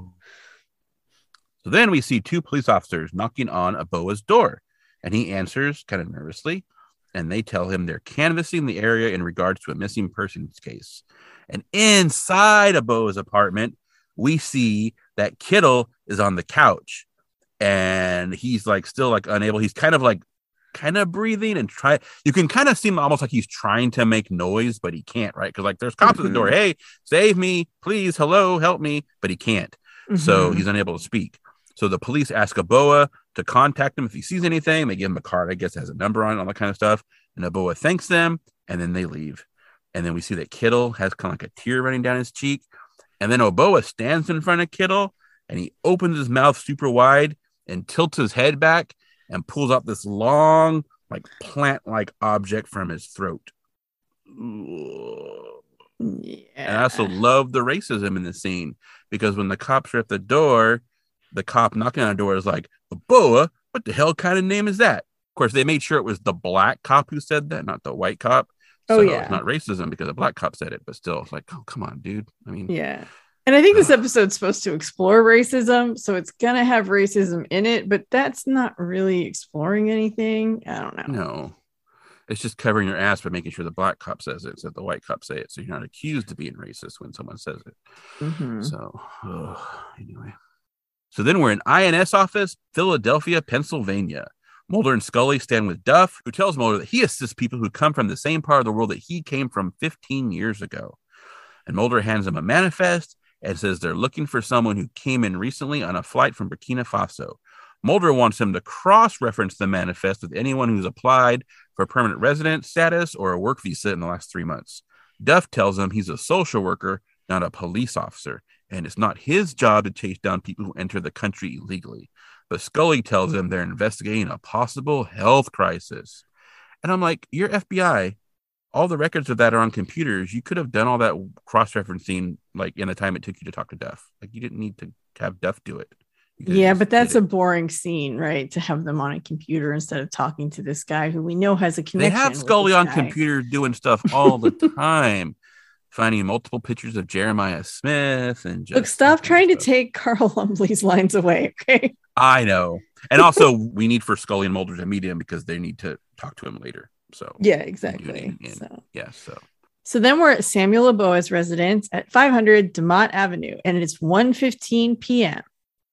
So then we see two police officers knocking on Aboa's door, and he answers kind of nervously, and they tell him they're canvassing the area in regards to a missing persons case. And inside Aboa's apartment, we see that Kittle is on the couch and he's like still like unable. He's kind of like kind of breathing and try you can kind of see him almost like he's trying to make noise, but he can't, right? Because like there's cops at the door, hey, save me, please, hello, help me, but he can't. So Mhm. he's unable to speak. So the police ask Aboa to contact him if he sees anything. They give him a card, I guess, has a number on it, all that kind of stuff. And Aboa thanks them, and then they leave. And then we see that Kittle has kind of like a tear running down his cheek. And then Oboa stands in front of Kittle and he opens his mouth super wide and tilts his head back and pulls out this long, like plant like object from his throat. Ooh. yeah. And I also love the racism in the scene because when the cops are at the door, the cop knocking on the door is like, Boa, what the hell kind of name is that? Of course, they made sure it was the black cop who said that, not the white cop. Oh, So yeah. It's not racism because the black cop said it, but still, it's like, oh, come on, dude. I mean, Yeah. And I think this episode's supposed to explore racism. So it's going to have racism in it, but that's not really exploring anything. I don't know. no. It's just covering your ass by making sure the black cop says it instead of the white cop say it. So you're not accused of being racist when someone says it. Mhm. So, ugh, anyway. So then we're in INS office, Philadelphia, Pennsylvania. Mulder and Scully stand with Duff, who tells Mulder that he assists people who come from the same part of the world that he came from 15 years ago. And Mulder hands him a manifest and says they're looking for someone who came in recently on a flight from Burkina Faso. Mulder wants him to cross reference the manifest with anyone who's applied for permanent resident status or a work visa in the last three months. Duff tells him he's a social worker, not a police officer, and it's not his job to chase down people who enter the country illegally. But Scully tells him they're investigating a possible health crisis. And I'm like, you're FBI. All the records of that are on computers. You could have done all that cross referencing like in the time it took you to talk to Duff. Like you didn't need to have Duff do it. Yeah, but that's a boring scene, right? To have them on a computer instead of talking to this guy who we know has a connection. They have Scully on guy. computers doing stuff all the time, finding multiple pictures of Jeremiah Smith and just Look, stop trying to take Carl Lumbly's lines away, okay? I know. And also, we need for Scully and Mulder to meet him because they need to talk to him later. So, Yeah, exactly. in- So. yeah. So, So then we're at Samuel Aboa's residence at 500 DeMott Avenue, and it's 1:15 p.m.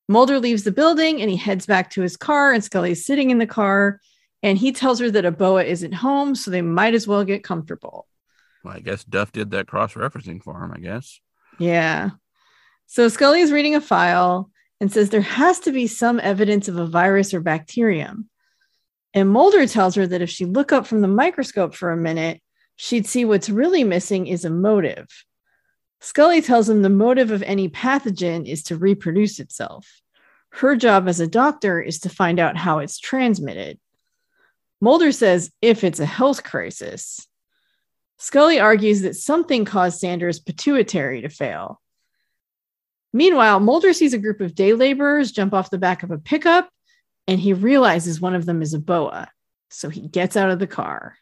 Mulder leaves the building and he heads back to his car, and Scully is sitting in the car, and he tells her that Aboa isn't home, so they might as well get comfortable. Well, I guess Duff did that cross referencing for him, I guess. Yeah. So Scully is reading a file and says there has to be some evidence of a virus or bacterium. And Mulder tells her that if she look up from the microscope for a minute, she'd see what's really missing is a motive. Scully tells him the motive of any pathogen is to reproduce itself. Her job as a doctor is to find out how it's transmitted. Mulder says if it's a health crisis. Scully argues that something caused Sanders' pituitary to fail. Meanwhile, Mulder sees a group of day laborers jump off the back of a pickup and he realizes one of them is Aboa. So he gets out of the car.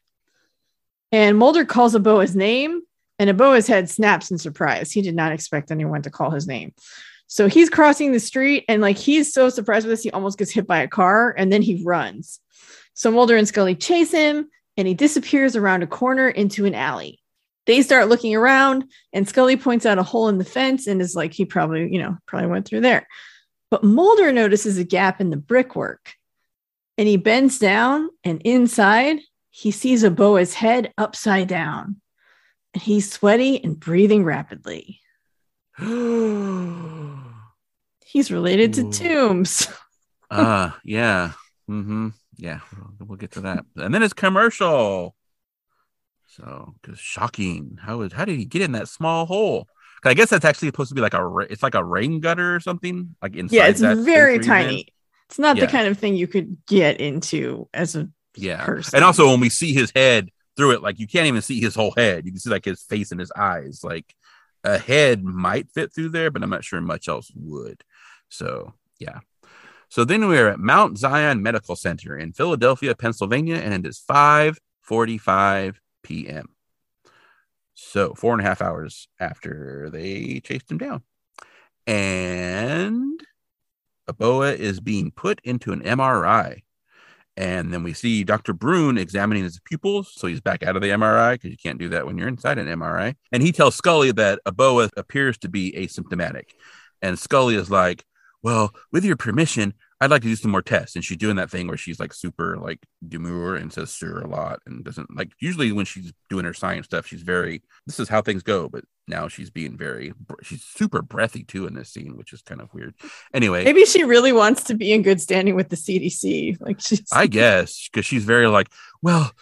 And Mulder calls Aboa's name, and Aboa's head snaps in surprise. He did not expect anyone to call his name. So he's crossing the street and like he's so surprised with this, he almost gets hit by a car and then he runs. So Mulder and Scully chase him and he disappears around a corner into an alley. They start looking around and Scully points out a hole in the fence and is like, he probably, you know, probably went through there. But Mulder notices a gap in the brickwork and he bends down and inside he sees Aboa's head upside down and he's sweaty and breathing rapidly. He's related to Ooh. Tooms. uh yeah. Mm-hmm. Yeah, we'll, we'll get to that. And then it's commercial. So, because shocking. How is how did he get in that small hole? I guess that's actually supposed to be like a it's like a rain gutter or something. Like inside. yeah, it's very where he's in. tiny. It's not Yeah. the kind of thing you could get into as a Yeah. person. And also when we see his head through it, like you can't even see his whole head. You can see like his face and his eyes. Like a head might fit through there, but I'm not sure much else would. So yeah. So then we're at Mount Zion Medical Center in Philadelphia, Pennsylvania, and it is 5:45 p.m. So four and a half hours after they chased him down. And Aboa is being put into an MRI. And then we see Dr. Bruin examining his pupils. So he's back out of the MRI because you can't do that when you're inside an MRI. And he tells Scully that Aboa appears to be asymptomatic. And Scully is like, Well, with your permission, I'd like to do some more tests. And she's doing that thing where she's like super like demure and says sir a lot and doesn't like usually when she's doing her science stuff, she's very this is how things go. But now she's being very she's super breathy too in this scene, which is kind of weird. Anyway, maybe she really wants to be in good standing with the CDC. Like she's I guess because she's very like, well,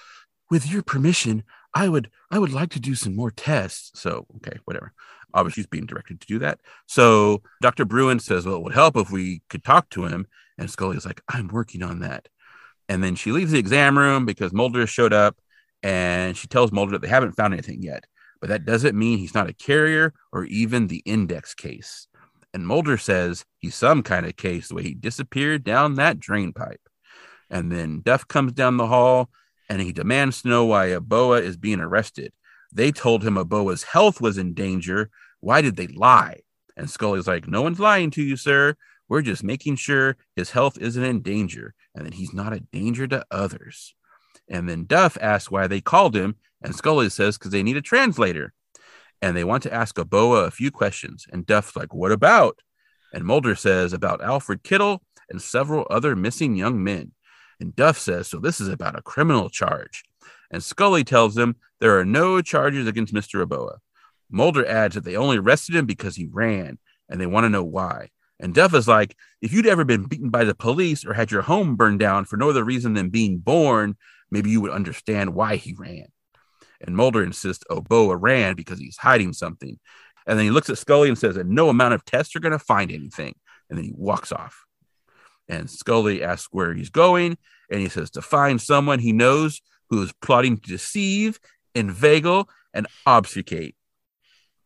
with your permission, I would I would like to do some more tests. So okay, whatever. Obviously, she's being directed to do that. So Dr. Bruin says, well, it would help if we could talk to him. And Scully is like, I'm working on that. And then she leaves the exam room because Mulder showed up and she tells Mulder that they haven't found anything yet. But that doesn't mean he's not a carrier or even the index case. And Mulder says he's some kind of case the way he disappeared down that drain pipe. And then Duff comes down the hall and he demands to know why Aboa is being arrested. They told him Aboa's health was in danger. Why did they lie? And Scully's like, No one's lying to you, sir. We're just making sure his health isn't in danger and that he's not a danger to others. And then Duff asks why they called him, and Scully says because they need a translator. And they want to ask Aboa a few questions. And Duff's like, What about? And Mulder says about Alfred Kittle and several other missing young men. And Duff says, So this is about a criminal charge. And Scully tells them there are no charges against Mr. Aboa. Mulder adds that they only arrested him because he ran and they want to know why. And Duff is like, if you'd ever been beaten by the police or had your home burned down for no other reason than being born, maybe you would understand why he ran. And Mulder insists Oboa ran because he's hiding something. And then he looks at Scully and says, that no amount of tests are going to find anything. And then he walks off. And Scully asks where he's going. And he says to find someone he knows who is plotting to deceive, inveigle, and obfuscate.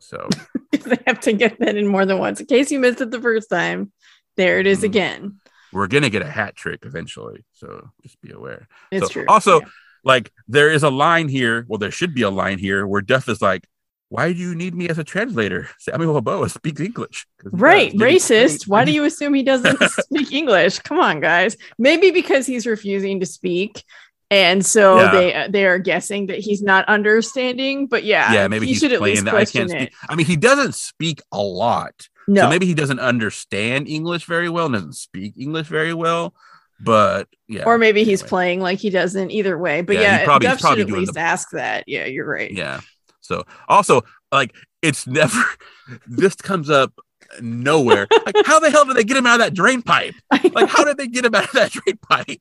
So they have to get that in more than once. In case you missed it the first time, there it is Mhm. again. we're going to get a hat trick eventually. So just be aware. It's So, true. Also, Yeah. like there is a line here. Well, there should be a line here where Duff is like, "Why do you need me as a translator?" Samuel Boa speaks English. Right, racist. Why do you assume he doesn't speak English? Come on, guys. Maybe because he's refusing to speak, and so Yeah. they uh, they are guessing that he's not understanding. But yeah, Yeah, maybe he should at least that I question can't it. speak. I mean, he doesn't speak a lot, No, so maybe he doesn't understand English very well and doesn't speak English very well. But yeah, or maybe he's playing like he doesn't. Either way, but Yeah, yeah, he probably- Duff probably should at least the- ask that. Yeah, you're right. Yeah. So also, like, it's never. this comes up nowhere. Like, how the hell did they get him out of that drain pipe? Like, how did they get him out of that drain pipe?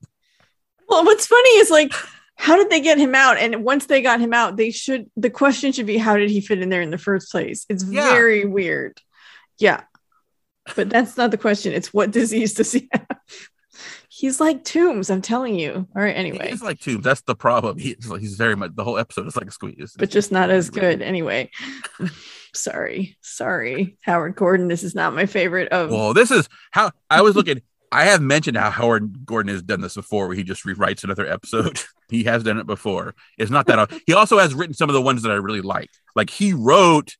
Well, what's funny is like, how did they get him out? And once they got him out, they should. The question should be, how did he fit in there in the first place? It's Yeah. very weird. Yeah, but that's not the question. It's what disease does he have? He's like Tooms. I'm telling you. All right. Anyway, He's like Tooms. That's the problem. He's like, he's very much the whole episode is like a squeeze. but just not as good. Anyway, sorry, sorry, Howard Gordon. This is not my favorite of. Well, this is how I was looking. I have mentioned how Howard Gordon has done this before, where he just rewrites another episode. he has done it before. It's not that. He also has written some of the ones that I really like. Like he wrote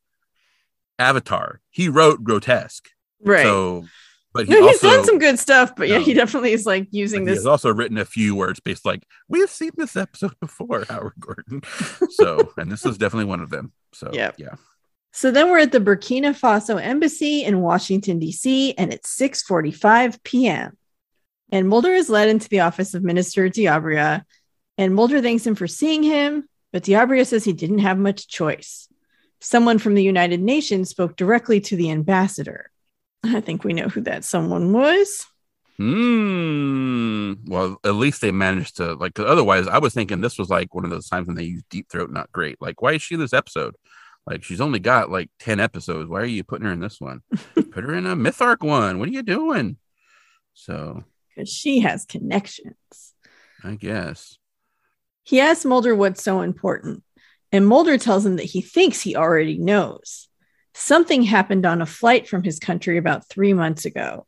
Avatar. He wrote Grotesque. Right. So, but he no, he's also done some good stuff, but yeah, he definitely is like using this. He's also written a few words based like we have seen this episode before, Howard Gordon. So, and this is definitely one of them. So, Yep. yeah. So then we're at the Burkina Faso embassy in Washington D.C. and it's 6:45 p.m. And Mulder is led into the office of Minister Diabria, and Mulder thanks him for seeing him, but Diabria says he didn't have much choice. Someone from the United Nations spoke directly to the ambassador. I think we know who that someone was. Hmm. Well, at least they managed to like. Otherwise, I was thinking this was like one of those times when they use deep throat. Not great. Like, why is she in this episode? Like, she's only got like ten episodes. Why are you putting her in this one? Put her in a myth arc one. What are you doing? So, Because she has connections. I guess. He asks Mulder what's so important, and Mulder tells him that he thinks he already knows. Something happened on a flight from his country about three months ago.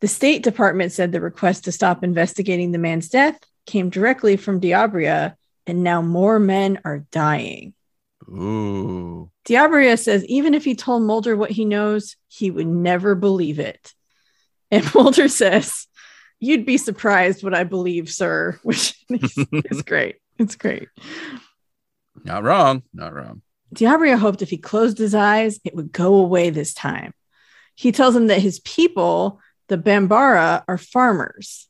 The State Department said the request to stop investigating the man's death came directly from Diabria, and now more men are dying. Ooh. Diabria says even if he told Mulder what he knows, he would never believe it. And Mulder says, You'd be surprised what I believe, sir, which is, is great. It's great. Not wrong. Not wrong. Diabria hoped if he closed his eyes, it would go away this time. He tells him that his people, the Bambara, are farmers.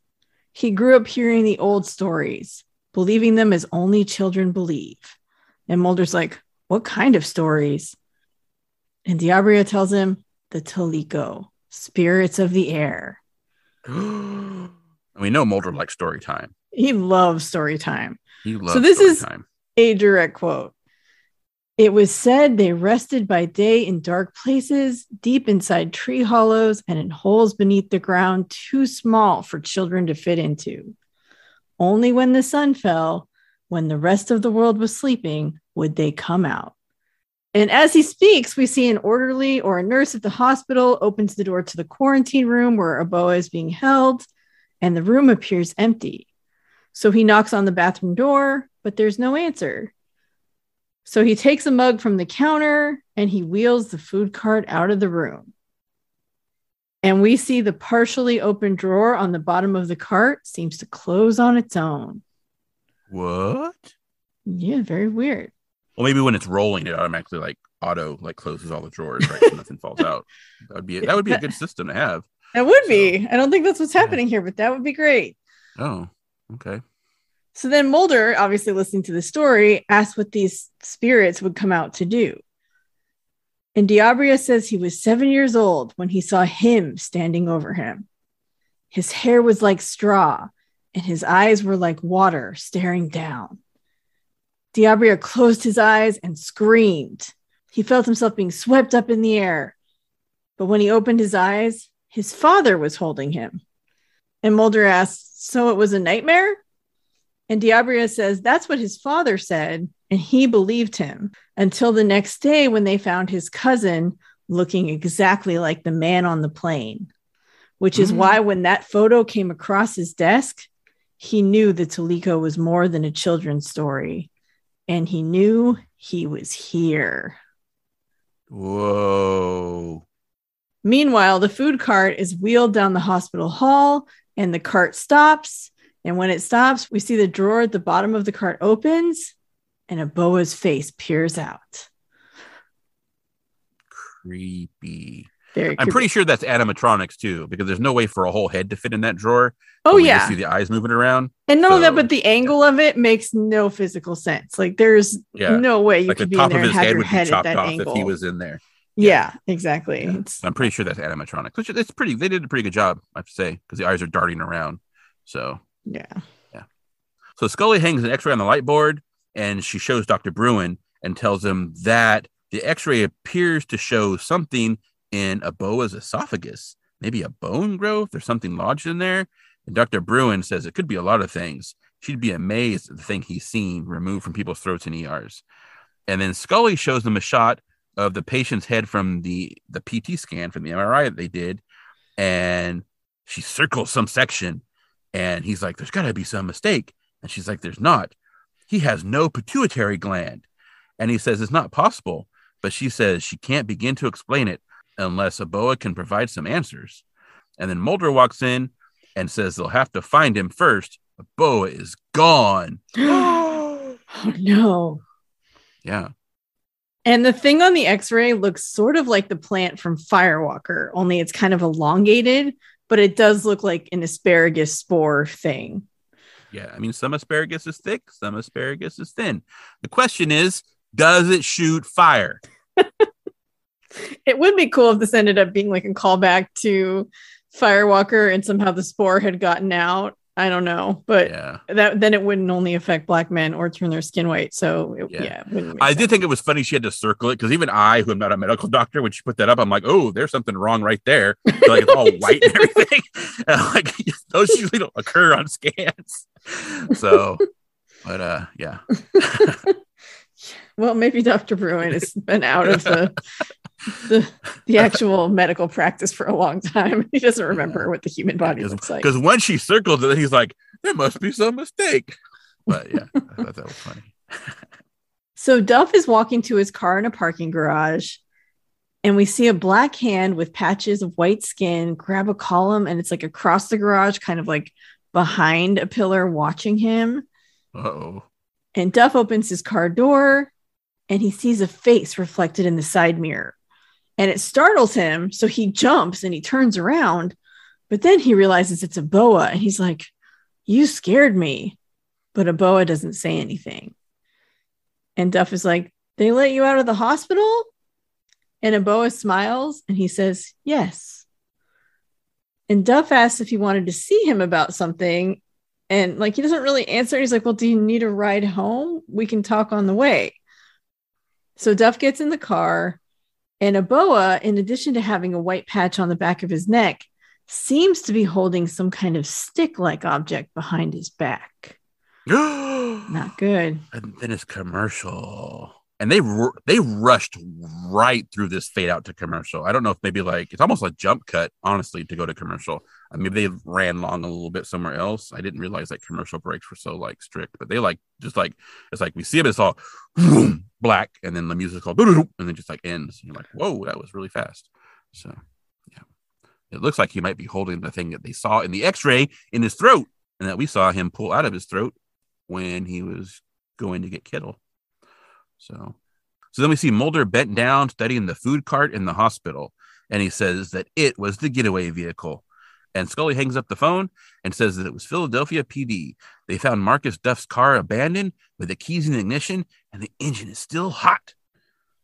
He grew up hearing the old stories, believing them as only children believe. And Mulder's like, What kind of stories? And Diabria tells him, The Teliko, spirits of the air. we know Mulder likes story time. He loves story time. He loves So this is- time. a direct quote. It was said they rested by day in dark places, deep inside tree hollows, and in holes beneath the ground too small for children to fit into. Only when the sun fell, when the rest of the world was sleeping, would they come out. And as he speaks, we see an orderly or a nurse at the hospital opens the door to the quarantine room where Aboa is being held, and the room appears empty. So he knocks on the bathroom door, but there's no answer. So he takes a mug from the counter and he wheels the food cart out of the room. And we see the partially open drawer on the bottom of the cart seems to close on its own. What? Yeah, very weird. Well, maybe when it's rolling, it automatically like auto like closes all the drawers, right? so nothing falls out. That would be that would be a good system to have. That would be. I don't think that's what's happening here, but that would be great. Oh, okay. So then Mulder, obviously listening to the story, asks what these spirits would come out to do. And Diabria says he was seven years old when he saw him standing over him. His hair was like straw, and his eyes were like water staring down. Diabria closed his eyes and screamed. He felt himself being swept up in the air. But when he opened his eyes, his father was holding him. And Mulder asked, So it was a nightmare? And Diabria says that's what his father said, and he believed him until the next day when they found his cousin looking exactly like the man on the plane, which is Mm. why when that photo came across his desk, he knew that Teliko was more than a children's story, and he knew he was here. Whoa. Meanwhile, the food cart is wheeled down the hospital hall and the cart stops. And when it stops, we see the drawer at the bottom of the cart opens and Aboa's face peers out. Creepy. Very I'm pretty sure that's animatronics too, because there's no way for a whole head to fit in that drawer. Oh, yeah. see the eyes moving around. And not only that, but the angle of it makes no physical sense. Like there's Yeah. no way you like could be in there of and his have head your head at chopped that off angle. if he was in there. yeah, exactly. Yeah. It's I'm pretty sure that's animatronics, which it's pretty. They did a pretty good job, I have to say, because the eyes are darting around. So, yeah, yeah. so Scully hangs an X-ray on the light board, and she shows Doctor Bruin and tells him that the X-ray appears to show something in Aboa's esophagus, maybe a bone growth or something lodged in there. And Dr. Bruin says it could be a lot of things. She'd be amazed at the thing he's seen removed from people's throats and ERs. And then Scully shows them a shot of the patient's head from the the PT scan from the MRI that they did, and she circles some section, and he's like, "There's got to be some mistake," and she's like, "There's not. He has no pituitary gland," and he says it's not possible, but she says she can't begin to explain it. Unless Aboa can provide some answers. And then Mulder walks in and says they'll have to find him first. Aboa is gone. oh no. Yeah. And the thing on the x ray looks sort of like the plant from Firewalker, only it's kind of elongated, but it does look like an asparagus spore thing. Yeah. I mean, some asparagus is thick, some asparagus is thin. The question is, does it shoot fire? It would be cool if this ended up being like a callback to Firewalker and somehow the spore had gotten out. I don't know, but Yeah. that then it wouldn't only affect black men or turn their skin white. So it, Yeah. yeah, it I did think it was funny she had to circle it because even I, who am not a medical doctor, when she put that up, I'm like, oh, there's something wrong right there. So, like it's all white and everything. And I'm like those usually don't occur on scans. So, but uh, yeah, Well, maybe Dr. Bruin has been out of the the the actual medical practice for a long time. He doesn't remember what the human body looks like. because when she circled it, he's like, there must be some mistake. But yeah, I thought that was funny. So Duff is walking to his car in a parking garage, and we see a black hand with patches of white skin grab a column, and it's like across the garage, kind of like behind a pillar, watching him. Oh, And Duff opens his car door, and he sees a face reflected in the side mirror, and it startles him. So he jumps and he turns around, but then he realizes it's Aboa, and he's like, "You scared me," but Aboa doesn't say anything. And Duff is like, They let you out of the hospital? And Aboa smiles and he says, Yes. And Duff asks if he wanted to see him about something. And like he doesn't really answer. He's like, Well, do you need a ride home? We can talk on the way. So Duff gets in the car, and Aboa, in addition to having a white patch on the back of his neck, seems to be holding some kind of stick like object behind his back. and Not good. then it's commercial, and they they rushed right through this fade out to commercial. I don't know if maybe like it's almost like jump cut, honestly, to go to commercial. Uh, I mean, they ran long a little bit somewhere else. I didn't realize that commercial breaks were so like strict, but they like just like it's like we see it, it's all boom, black, and then the music all and then just like ends. And you're like, whoa, that was really fast. So yeah, it looks like he might be holding the thing that they saw in the X-ray in his throat, and that we saw him pull out of his throat when he was going to get Kittle. So, so then we see Mulder bent down studying the food cart in the hospital, and he says that it was the getaway vehicle. And Scully hangs up the phone and says that it was Philadelphia PD. They found Marcus Duff's car abandoned with the keys in the ignition, and the engine is still hot.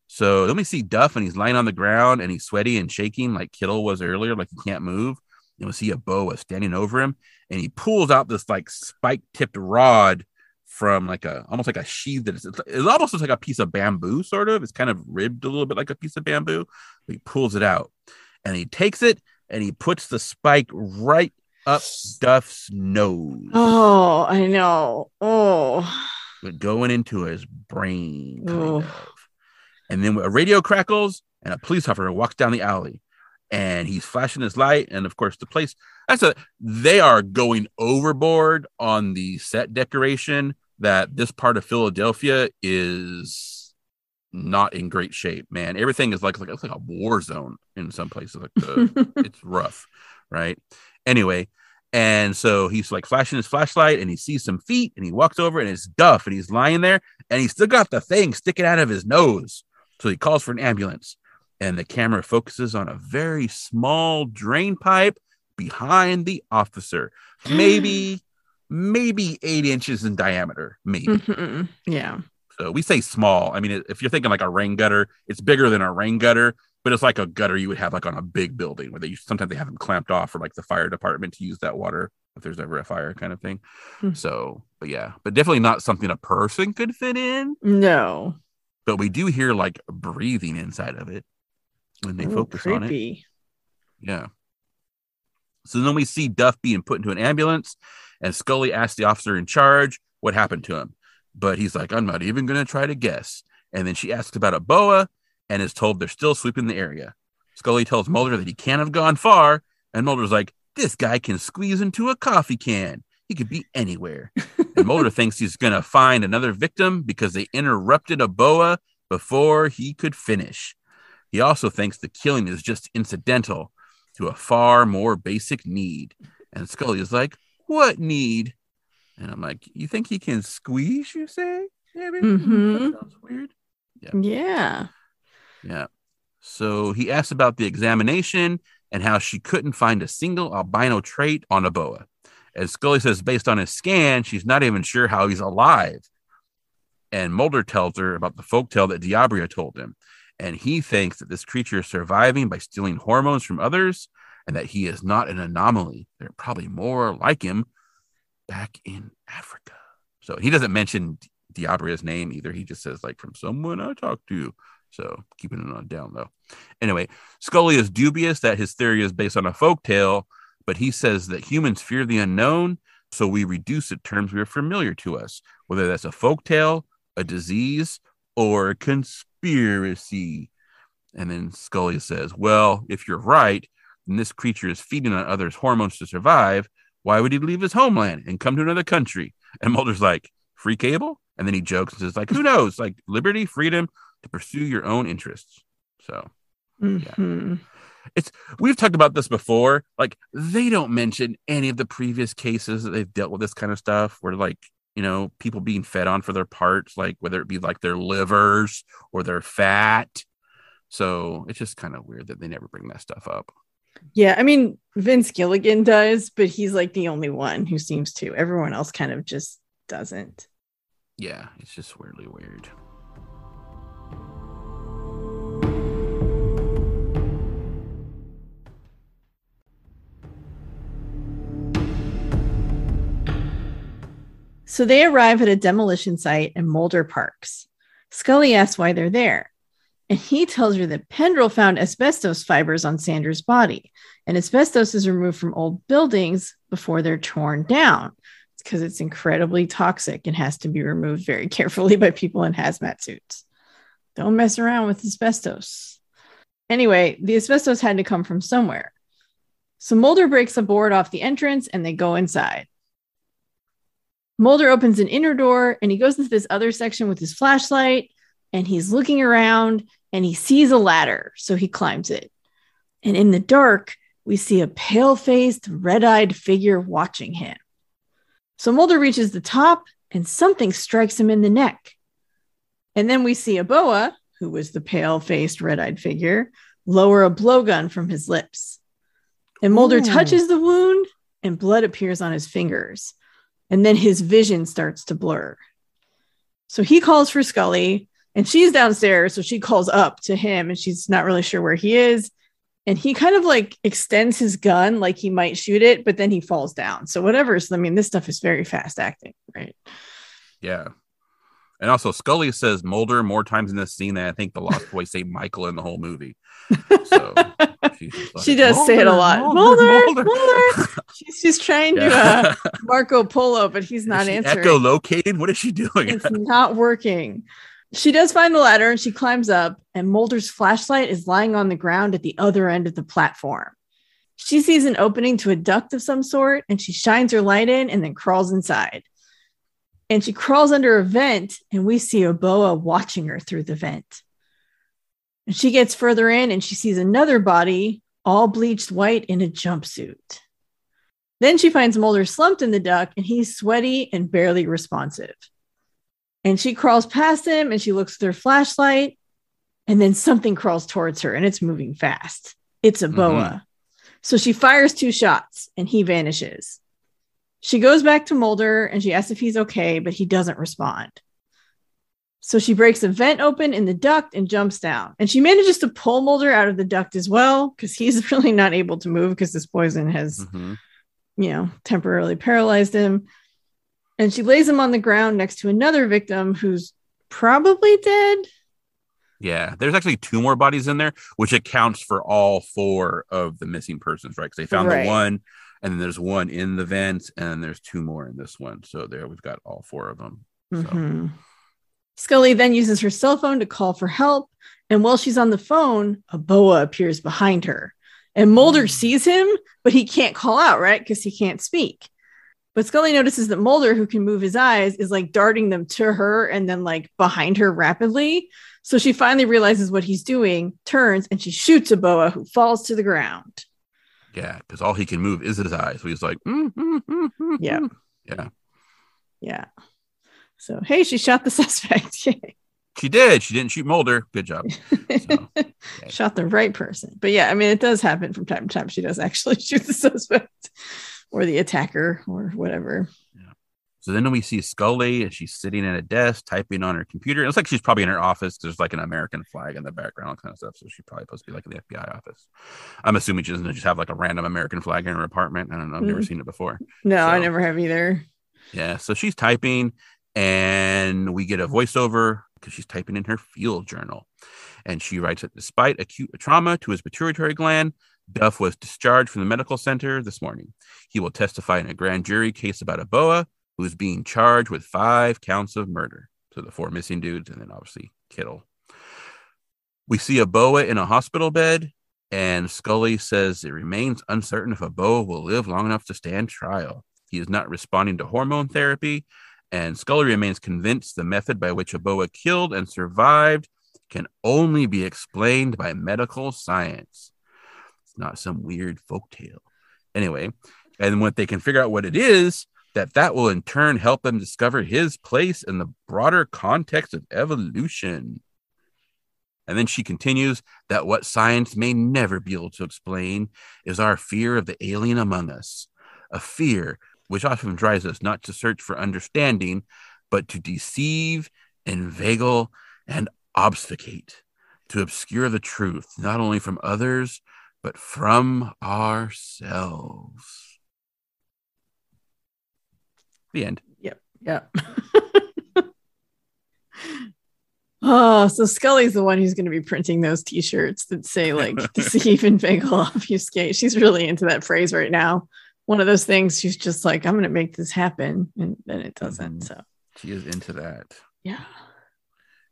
So then we see Duff, and he's lying on the ground, and he's sweaty and shaking like Kittle was earlier, like he can't move. And we see Aboa standing over him, and he pulls out this like spike tipped rod from like a almost like a sheath that is it's almost like a piece of bamboo, sort of. It's kind of ribbed a little bit like a piece of bamboo. But he pulls it out and he takes it and he puts the spike right up Duff's nose, Oh, I know. Oh, but going into his brain. Oh. And then a radio crackles and a police officer walks down the alley and he's flashing his light. And of course, the place that's a they are going overboard on the set decoration that this part of Philadelphia is not in great shape, man. Everything is like like it's like a war zone in some places. Like the, it's rough, right? Anyway, and so he's like flashing his flashlight and he sees some feet and he walks over and it's Duff and he's lying there and he's still got the thing sticking out of his nose. So he calls for an ambulance and the camera focuses on a very small drain pipe behind the officer, maybe maybe eight inches in diameter, maybe. Mhm. yeah. So we say small. I mean, if you're thinking like a rain gutter, it's bigger than a rain gutter, but it's like a gutter you would have like on a big building where they sometimes they have them clamped off for like the fire department to use that water if there's ever a fire kind of thing. Hmm. So, but yeah, but definitely not something a person could fit in. No. But we do hear like breathing inside of it when they Ooh, focus on it. creepy. Yeah. So then we see Duff being put into an ambulance, and Scully asks the officer in charge what happened to him. But he's like, I'm not even going to try to guess. And then she asks about Aboa and is told they're still sweeping the area. Scully tells Mulder that he can't have gone far. And Mulder's like, This guy can squeeze into a coffee can. He could be anywhere. and Mulder thinks he's going to find another victim because they interrupted Aboa before he could finish. He also thinks the killing is just incidental to a far more basic need. And Scully is like, What need? And I'm like, You think he can squeeze, you say? Yeah, maybe. Mhm. That sounds weird. Yeah. Yeah. So he asks about the examination and how she couldn't find a single albino trait on Aboa. And Scully says, based on his scan, she's not even sure how he's alive. And Mulder tells her about the folktale that Diabria told him. And he thinks that this creature is surviving by stealing hormones from others and that he is not an anomaly. There are probably more like him back in Africa. So he doesn't mention Diabria's name either. He just says, like, from someone I talked to. So keeping it on down low. Anyway, Scully is dubious that his theory is based on a folk tale, but he says that humans fear the unknown, so we reduce it terms we are familiar to us, whether that's a folk tale, a disease, or a conspiracy. And then Scully says, Well, if you're right, then this creature is feeding on others' hormones to survive. Why would he leave his homeland and come to another country? And Mulder's like, Free cable? And then he jokes and says, like, who knows? Like liberty, freedom to pursue your own interests. So Mhm. we've talked about this before. Like they don't mention any of the previous cases that they've dealt with this kind of stuff where like, you know, people being fed on for their parts, like whether it be like their livers or their fat. So it's just kind of weird that they never bring that stuff up. Yeah. I mean, Vince Gilligan does, but he's like the only one who seems to. Everyone else kind of just doesn't. Yeah, it's just weirdly weird. So they arrive at a demolition site in Mulder parks. Scully asks why they're there. And he tells her that Pendrell found asbestos fibers on Sanders' body. And asbestos is removed from old buildings before they're torn down. Because it's incredibly toxic and has to be removed very carefully by people in hazmat suits. Don't mess around with asbestos. Anyway, the asbestos had to come from somewhere. So Mulder breaks a board off the entrance and they go inside. Mulder opens an inner door and he goes into this other section with his flashlight and he's looking around and he sees a ladder. So he climbs it. And in the dark, we see a pale faced, red eyed figure watching him. So Mulder reaches the top and something strikes him in the neck. And then we see Aboa, who was the pale faced, red eyed figure, lower a blowgun from his lips. And Mulder Ooh. touches the wound and blood appears on his fingers. And then his vision starts to blur. So he calls for Scully and she's downstairs. So she calls up to him and she's not really sure where he is. And he kind of like extends his gun like he might shoot it, but then he falls down. So whatever. So I mean, this stuff is very fast acting, right? Yeah. And also Scully says Mulder more times in this scene than I think the Lost Boys say Michael in the whole movie. So just like, She does say it a lot. Mulder, Mulder. She's, she's trying to uh, Marco Polo, but he's not Is she answering. What is she doing? it's not working. She does find the ladder and she climbs up, and Mulder's flashlight is lying on the ground at the other end of the platform. She sees an opening to a duct of some sort, and she shines her light in and then crawls inside. And she crawls under a vent, and we see Aboa watching her through the vent. And she gets further in and she sees another body, all bleached white in a jumpsuit. Then she finds Mulder slumped in the duct, and he's sweaty and barely responsive. And she crawls past him and she looks with her flashlight. And then something crawls towards her and it's moving fast. It's Aboa. So she fires two shots and he vanishes. She goes back to Mulder and she asks if he's okay, but he doesn't respond. So she breaks a vent open in the duct and jumps down. And she manages to pull Mulder out of the duct as well because he's really not able to move because this poison has Mhm. you know, temporarily paralyzed him. And she lays him on the ground next to another victim who's probably dead. Yeah, there's actually two more bodies in there, which accounts for all four of the missing persons, right? Because they found Right. the one, and then there's one in the vent, and then there's two more in this one. So there, we've got all four of them. So Mhm. Scully then uses her cell phone to call for help. And while she's on the phone, Aboa appears behind her. And Mulder Mm. sees him, but he can't call out, right? Because he can't speak. But Scully notices that Mulder, who can move his eyes, is like darting them to her and then like behind her rapidly. So she finally realizes what he's doing, turns, and she shoots Aboa who falls to the ground. Yeah, because all he can move is his eyes. So he's like, mm, mm, mm, mm, Yeah. mm. yeah. Yeah. So hey, she shot the suspect. She did. She didn't shoot Mulder. Good job. So, shot the right person. But yeah, I mean, it does happen from time to time. She does actually shoot the suspect or the attacker or whatever. So then we see Scully and she's sitting at a desk typing on her computer. It looks like she's probably in her office. There's like an American flag in the background, kind of stuff. So she's probably supposed to be like in the FBI office. I'm assuming she doesn't just have like a random American flag in her apartment. I don't know. I've never Mm. seen it before. No, I never have either. Yeah. So she's typing and we get a voiceover because she's typing in her field journal. And she writes that despite acute trauma to his pituitary gland, Duff was discharged from the medical center this morning. He will testify in a grand jury case about Aboa who is being charged with five counts of murder. So the four missing dudes, and then obviously Kittle. We see Aboa in a hospital bed, and Scully says it remains uncertain if Aboa will live long enough to stand trial. He is not responding to hormone therapy, and Scully remains convinced the method by which Aboa killed and survived can only be explained by medical science. It's not some weird folk tale. Anyway, and when they can figure out what it is, that that will in turn help them discover his place in the broader context of evolution. And then she continues that what science may never be able to explain is our fear of the alien among us, a fear which often drives us not to search for understanding, but to deceive, inveigle, and obfuscate, to obscure the truth, not only from others, but from ourselves. The end. Yep. Yeah. oh, so Scully's the one who's going to be printing those T-shirts that say like "deceive, inveigle, obfuscate." She's really into that phrase right now. One of those things. She's just like, "I'm going to make this happen," and then it doesn't. Mhm. So She is into that. yeah.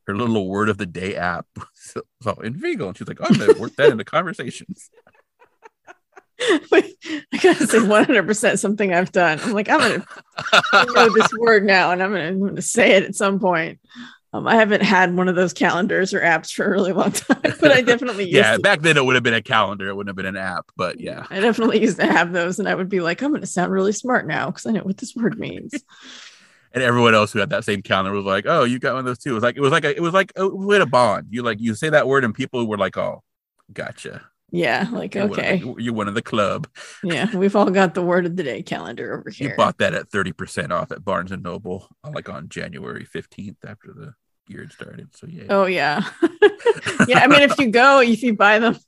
Her little word of the day app was all inveigle. And she's like, oh, I'm going to work that into conversations. Wait, I gotta say 100% something I've done. I'm like, I'm gonna know this word now, and I'm gonna, I'm gonna say it at some point. Um, I haven't had one of those calendars or apps for a really long time, but I definitely used yeah, to. back then it would have been a calendar. It wouldn't have been an app, but yeah. I definitely used to have those, and I would be like, I'm gonna sound really smart now because I know what this word means. And everyone else who had that same calendar was like, "Oh, you got one of those too." It was like it was like a, it was like a, we had a bond. You like you say that word, and people were like, "Oh, gotcha." Yeah, like You're one okay, the- you're one of the club. yeah, we've all got the word of the day calendar over here. You bought that at thirty percent off at Barnes and Noble, uh, like on January fifteenth after the year had started. So yeah, Oh yeah, yeah. I mean, if you go, if you buy them,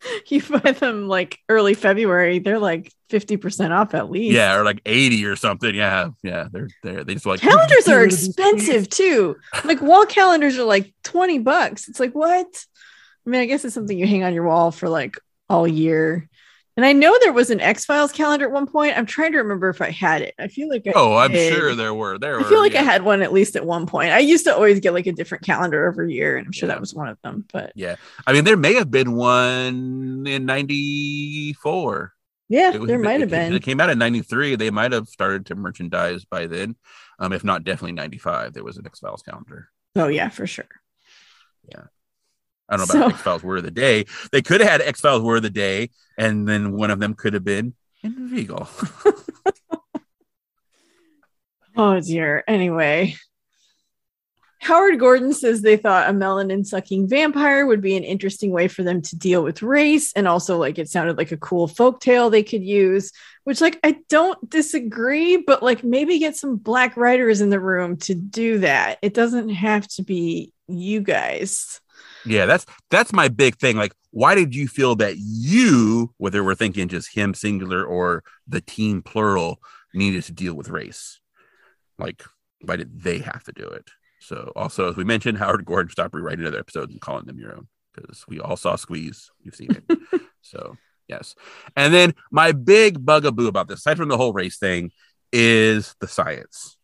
you buy them like early February, they're like fifty percent off at least. yeah, or like eighty or something. Yeah, yeah, they're there. They just like calendars are rid of these, expensive too. Like wall calendars are like twenty bucks. It's like what? I mean, I guess it's something you hang on your wall for like all year. And I know there was an X Files calendar at one point. I'm trying to remember if I had it. I feel like I Oh, I'm did. sure there were. There I were. feel like I had one at least at one point. I used to always get like a different calendar every year, and I'm sure Yeah. that was one of them. But Yeah, I mean, there may have been one in '94. yeah, was- there might have been. It came out in '93. They might have started to merchandise by then, um, if not definitely '95. There was an X Files calendar. Oh yeah, for sure. I don't know about So- X Files Word of the Day. They could have had X Files Word of the Day, and then one of them could have been Inveigle. Oh dear. Anyway, Howard Gordon says they thought a melanin sucking vampire would be an interesting way for them to deal with race. And also, like, it sounded like a cool folk tale they could use, which, like, I don't disagree, but like, maybe get some black writers in the room to do that. It doesn't have to be you guys. Yeah, that's that's my big thing. Like, why did you feel that you, whether we're thinking just him singular or the team plural, needed to deal with race? Like, why did they have to do it? So, also, as we mentioned, Howard Gordon stopped rewriting other episodes and calling them your own because we all saw Squeeze. You've seen it. so, yes. And then my big bugaboo about this, aside from the whole race thing, is the science.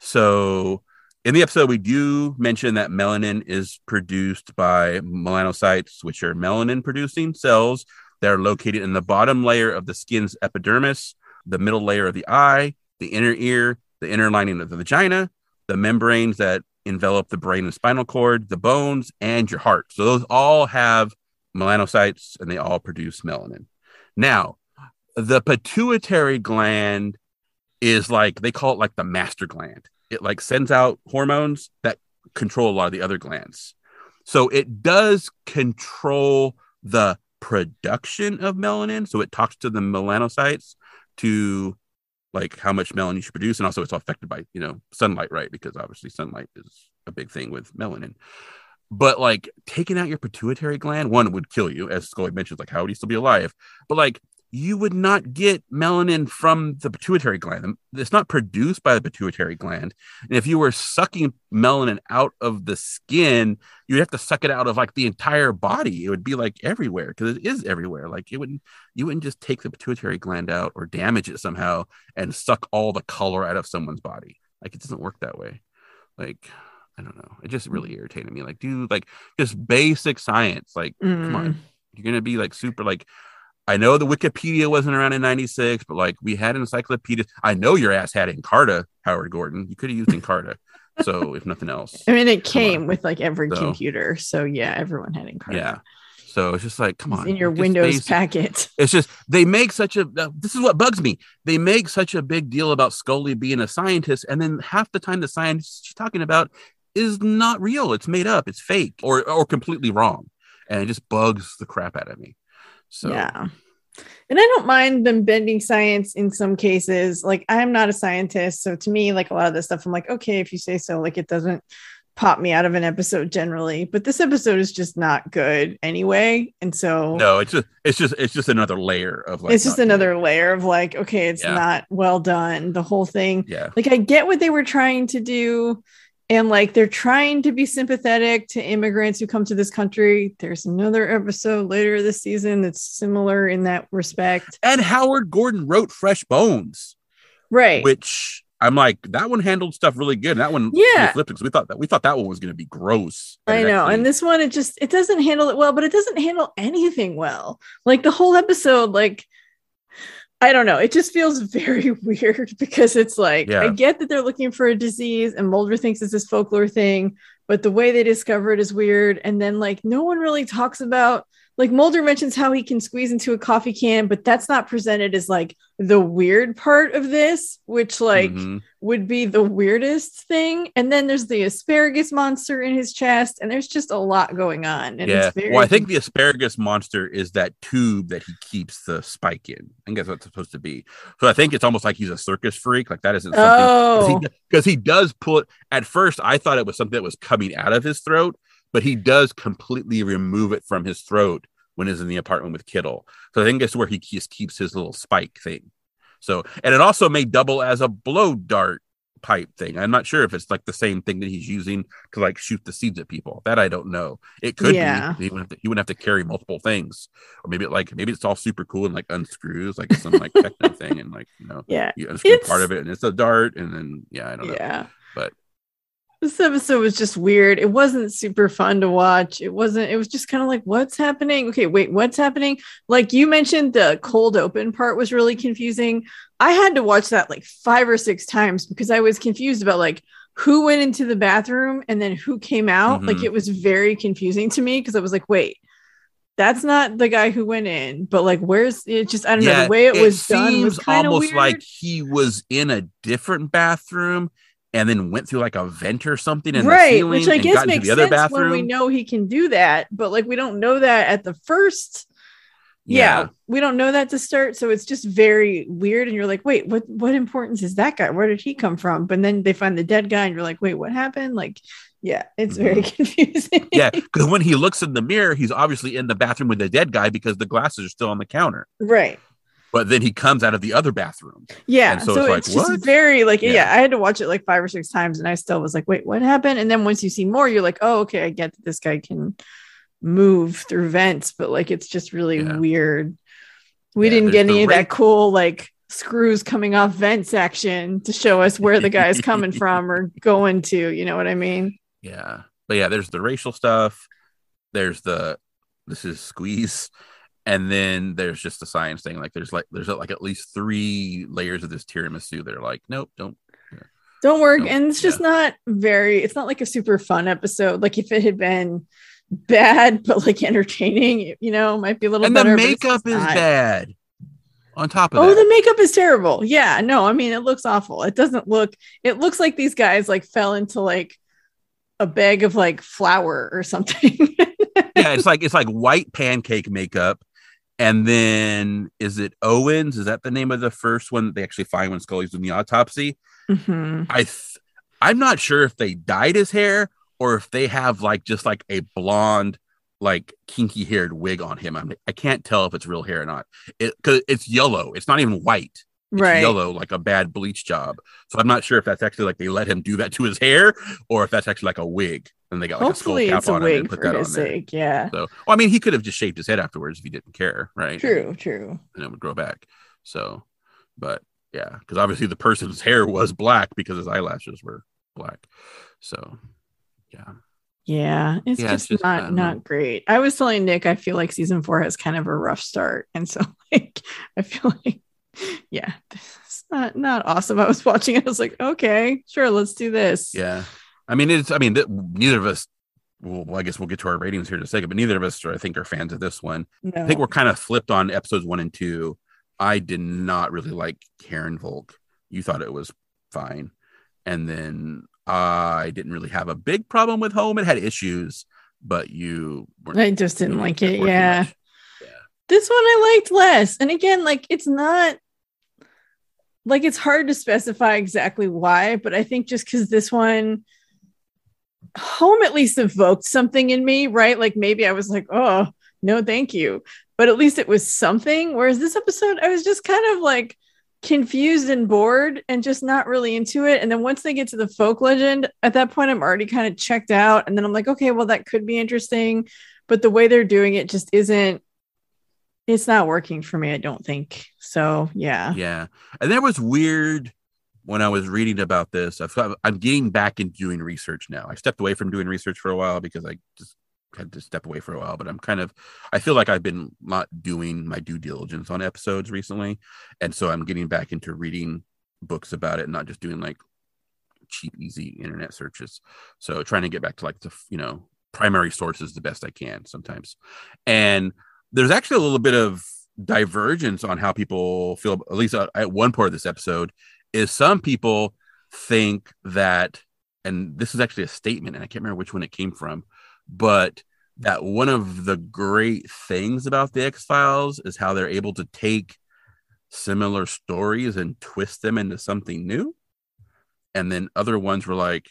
So, in the episode, we do mention that melanin is produced by melanocytes, which are melanin producing cells that are located in the bottom layer of the skin's epidermis, the middle layer of the eye, the inner ear, the inner lining of the vagina, the membranes that envelop the brain and spinal cord, the bones, and your heart. So those all have melanocytes and they all produce melanin. Now, the pituitary gland is like they call it like the master gland. It like sends out hormones that control a lot of the other glands. So it does control the production of melanin. So it talks to the melanocytes to like how much melanin you should produce. And also it's affected by, you know, sunlight, right? Because obviously sunlight is a big thing with melanin. But like taking out your pituitary gland, one would kill you, as Scully mentions, like how would you still be alive? But like you would not get melanin from the pituitary gland. It's not produced by the pituitary gland. And if you were sucking melanin out of the skin, you'd have to suck it out of like the entire body. It would be like everywhere because it is everywhere. Like it wouldn't, you wouldn't just take the pituitary gland out or damage it somehow and suck all the color out of someone's body. Like it doesn't work that way. Like, I don't know. It just really irritated me. Like, dude, like just basic science. Like, mm. come on. You're gonna be like super like I know the Wikipedia wasn't around in 96, but like we had encyclopedias. I know your ass had Encarta, Howard Gordon. You could have used Encarta. so if nothing else. I mean, it came with like every so, computer. So yeah, everyone had Encarta. Yeah. So it's just like, come on. In your Windows basic. packet. It's just, they make such a, uh, this is what bugs me. They make such a big deal about Scully being a scientist. And then half the time the science she's talking about is not real. It's made up. It's fake or, or completely wrong. And it just bugs the crap out of me. So yeah. And I don't mind them bending science in some cases. Like I'm not a scientist, so to me, like a lot of this stuff, I'm like, okay, if you say so, like it doesn't pop me out of an episode generally. But this episode is just not good anyway. And so no, it's just it's just it's just another layer of like it's just another good. layer of like, okay, it's yeah. not well done. The whole thing. Yeah. Like I get what they were trying to do and like they're trying to be sympathetic to immigrants who come to this country. There's another episode later this season that's similar in that respect. And Howard Gordon wrote Fresh Bones, right? Which I'm like that one handled stuff really good. That one, yeah, flipped because we thought that we thought that one was going to be gross. I know, actually... and this one it just it doesn't handle it well, but it doesn't handle anything well. Like the whole episode, like I don't know. It just feels very weird because it's like yeah. I get that they're looking for a disease and Mulder thinks it's this folklore thing, but the way they discover it is weird. And then like no one really talks about like Mulder mentions how he can squeeze into a coffee can, but that's not presented as like the weird part of this, which like mm-hmm. would be the weirdest thing. And then there's the asparagus monster in his chest, and there's just a lot going on. yeah. Very- well, I think the asparagus monster is that tube that he keeps the spike in. I think that's what it's supposed to be. So I think it's almost like he's a circus freak. Like that isn't something because oh. he, he does pull it. At first, I thought it was something that was coming out of his throat but he does completely remove it from his throat when he's in the apartment with Kittle. So I think that's where he just keeps his little spike thing. So, and it also may double as a blow dart pipe thing. I'm not sure if it's like the same thing that he's using to like shoot the seeds at people. That I don't know. It could yeah. be. He wouldn't, have to, he wouldn't have to carry multiple things, or maybe like maybe it's all super cool and like unscrews like some like techno thing and like you know yeah you unscrew it's... part of it and it's a dart and then yeah I don't know yeah but this episode was just weird. It wasn't super fun to watch. It wasn't, it was just kind of like, what's happening? Okay, wait, what's happening? Like you mentioned, the cold open part was really confusing. I had to watch that like five or six times because I was confused about like who went into the bathroom and then who came out. Mm-hmm. Like it was very confusing to me because I was like, wait, that's not the guy who went in, but like, where's it? Just I don't yeah, know the way it, it was done was almost like he was in a different bathroom and then went through like a vent or something in right, the ceiling which I guess makes sense bathroom. when we know he can do that, but like we don't know that at the first. Yeah. yeah. we don't know that to start, so it's just very weird. And you're like, wait, what? What importance is that guy? Where did he come from? But then they find the dead guy, and you're like, wait, what happened? Like, yeah, it's very mm-hmm. confusing. yeah, because when he looks in the mirror, he's obviously in the bathroom with the dead guy because the glasses are still on the counter. Right but then he comes out of the other bathroom. Yeah. so, so, it's, it's like, just very like, yeah. yeah. I had to watch it like five or six times and I still was like, wait, what happened? And then once you see more, you're like, oh, okay, I get that this guy can move through vents, but like it's just really yeah. weird. We yeah, didn't get any of that cool like screws coming off vents action to show us where the guy's coming from or going to, you know what I mean? Yeah. But yeah, there's the racial stuff. There's the this is squeeze and then there's just the science thing. Like there's like there's like at least three layers of this tiramisu. They're like, nope, don't don't work. Nope. And it's just Yeah. not very, it's not like a super fun episode. Like if it had been bad, but like entertaining, you know, might be a little and the better. it's makeup is not. bad. On top of Oh, that, the makeup is terrible. Yeah, no, I mean it looks awful. It doesn't look. It looks like these guys like fell into like a bag of like flour or something. yeah, it's like it's like white pancake makeup. And then is it Owens? Is that the name of the first one that they actually find when Scully's doing the autopsy? Mhm. I th- I'm not sure if they dyed his hair or if they have like just like a blonde, like kinky haired wig on him. I'm, I can't tell if it's real hair or not. It because it's yellow. It's not even white. It's Right. yellow, like a bad bleach job. So I'm not sure if that's actually like they let him do that to his hair or if that's actually like a wig and they got like Hopefully, a skull it's cap a on him and wig put for that his on there. sake. Yeah. So, well, I mean, he could have just shaved his head afterwards if he didn't care, right? True. True. And it would grow back. So, but yeah, because obviously the person's hair was black because his eyelashes were black. So, yeah, Yeah, it's Yeah, it's just, just- not not great. I was telling Nick, I feel like season four has kind of a rough start, and so like I feel like, yeah, it's not not awesome. I was watching it, I was like, okay, sure, let's do this. yeah. I mean, it's. I mean, th- neither of us. Well, I guess we'll get to our ratings here in a second, but neither of us, are, I think, are fans of this one. no. I think we're kind of flipped on episodes one and two. I did not really like Herrenvolk. You thought it was fine. And then I didn't really have a big problem with home. It had issues, but you weren't I just didn't like it. too Yeah, this one I liked less. And again, like it's not like it's hard to specify exactly why, but I think just because this one home at least evoked something in me, right? Like maybe I was like, oh no, thank you. But at least it was something. Whereas this episode, I was just kind of like confused and bored and just not really into it. And then once they get to the folk legend, at that point I'm already kind of checked out. And then I'm like, okay, well, that could be interesting. But the way they're doing it just isn't it's not working for me, I don't think. So yeah. Yeah. And that was weird when I was reading about this. I've, I'm getting back into doing research now. I stepped away from doing research for a while because I just had to step away for a while, but I'm kind of, I feel like I've been not doing my due diligence on episodes recently. And so I'm getting back into reading books about it, not just doing like cheap, easy internet searches. So trying to get back to like the, you know, primary sources the best I can sometimes. And there's actually a little bit of divergence on how people feel, at least at- at one part of this episode, is some people think that, and this is actually a statement, and I can't remember which one it came from, but that one of the great things about the X Files is how they're able to take similar stories and twist them into something new. And then other ones were like,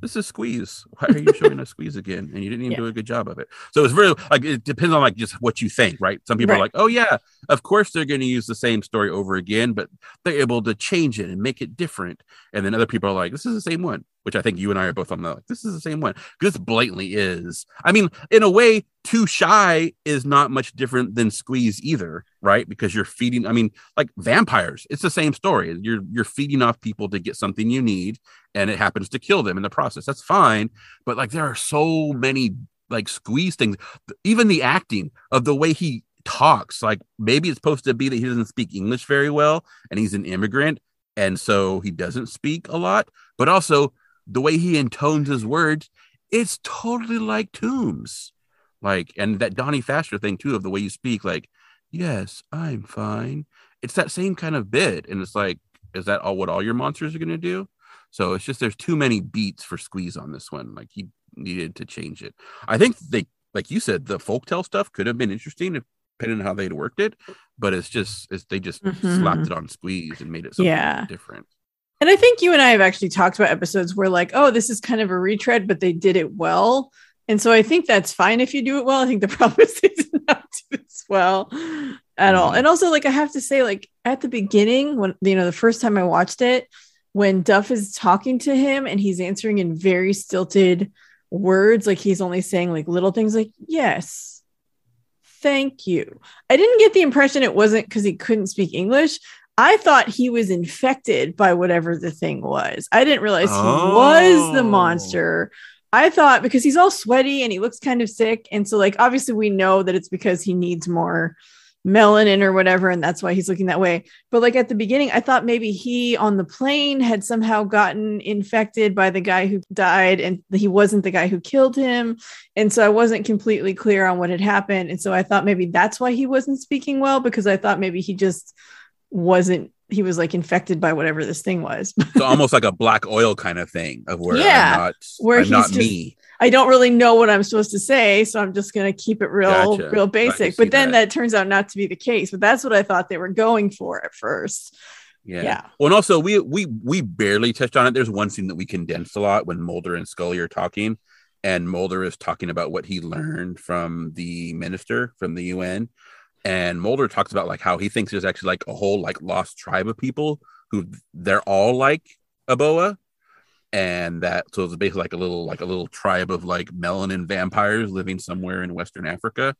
this is squeeze. Why are you showing us squeeze again? And you didn't even Yeah. do a good job of it. So it's very like it depends on like just what you think, right? Some people are like, oh yeah, of course they're going to use the same story over again, but they're able to change it and make it different. And then other people are like, this is the same one, which I think you and I are both on the like, this is the same one. This blatantly is. I mean, in a way, too shy is not much different than squeeze either, right? Because you're feeding, I mean, like vampires, it's the same story. You're you're feeding off people to get something you need, and it happens to kill them in the process. That's fine. But like there are so many like squeeze things, even the acting of the way he talks, like maybe it's supposed to be that he doesn't speak English very well and he's an immigrant, and so he doesn't speak a lot, but also the way he intones his words, it's totally like Tooms. Like, and that Donnie Pfaster thing too, of the way you speak, like, yes, I'm fine. It's that same kind of bit. And it's like, is that all what all your monsters are going to do? So it's just there's too many beats for squeeze on this one. Like he needed to change it. I think they, like you said, the folktale stuff could have been interesting if, depending on how they'd worked it, but it's just it's, they just Mhm. slapped it on squeeze and made it something Yeah. different. And I think you and I have actually talked about episodes where like, oh, this is kind of a retread, but they did it well. And so I think that's fine if you do it well. I think the problem is they did not do this well at all. Mhm. And also, like, I have to say, like, at the beginning, when you know, the first time I watched it, when Duff is talking to him and he's answering in very stilted words, like he's only saying like little things like, yes, thank you. I didn't get the impression it wasn't because he couldn't speak English. I thought he was infected by whatever the thing was. I didn't realize he was the Oh. monster I thought because he's all sweaty and he looks kind of sick. And so, like, obviously, we know that it's because he needs more melanin or whatever. And that's why he's looking that way. But, like, at the beginning, I thought maybe he on the plane had somehow gotten infected by the guy who died and he wasn't the guy who killed him. And so I wasn't completely clear on what had happened. And so I thought maybe that's why he wasn't speaking well because I thought maybe he just wasn't he was like infected by whatever this thing was. so almost like a black oil kind of thing of where Yeah, I'm not, where I'm he's not just- me. I don't really know what I'm supposed to say, so I'm just gonna keep it real, Gotcha. real basic. But then that. that. turns out not to be the case. But that's what I thought they were going for at first. Yeah. Yeah. Well, and also we we we barely touched on it. There's one scene that we condensed a lot when Mulder and Scully are talking, and Mulder is talking about what he learned from the minister from the UN, and Mulder talks about like how he thinks there's actually like a whole like lost tribe of people who they're all like Aboa, and that so it's basically like a little like a little tribe of like melanin vampires living somewhere in Western Africa.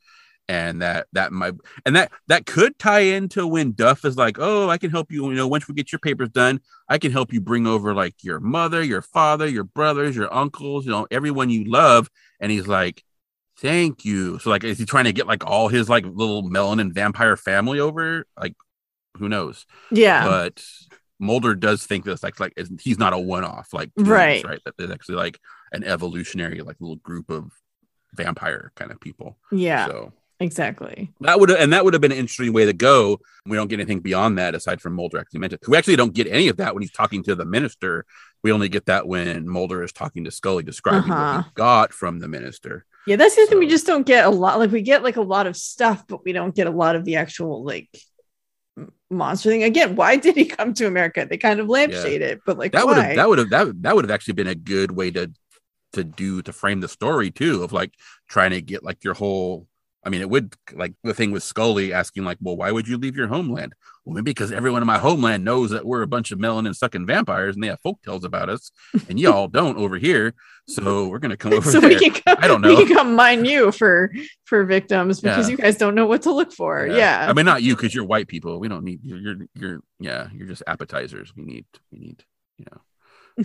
And that that might and that that could tie into when Duff is like, "Oh, I can help you. You know, once we get your papers done, I can help you bring over like your mother, your father, your brothers, your uncles, you know, everyone you love." And he's like, "Thank you." So like, is he trying to get like all his like little melanin vampire family over? Like, who knows? Yeah. But Mulder does think this like like he's not a one off like Right. right? That there's actually like an evolutionary like little group of vampire kind of people. yeah. So Exactly. that would and that would have been an interesting way to go. We don't get anything beyond that aside from Mulder actually mentioned. We actually don't get any of that when he's talking to the minister. We only get that when Mulder is talking to Scully, describing Uh-huh. what he got from the minister. Yeah, that's the thing. We just don't get a lot. Like we get like a lot of stuff, but we don't get a lot of the actual like monster thing. Again, why did he come to America? They kind of lampshade it, but like That would have that would have that that would have actually been a good way to to do to frame the story too of like trying to get like your whole. I mean, it would like the thing with Scully asking like, "Well, why would you leave your homeland?" Well, maybe because everyone in my homeland knows that we're a bunch of melanin sucking vampires and they have folk tales about us, and y'all don't over here. So we're gonna come over so there. we can come, I don't know. We can come mine you for for victims because Yeah. you guys don't know what to look for. Yeah. I mean, not you because you're white people. We don't need you're, you're you're yeah, you're just appetizers. We need we need you know.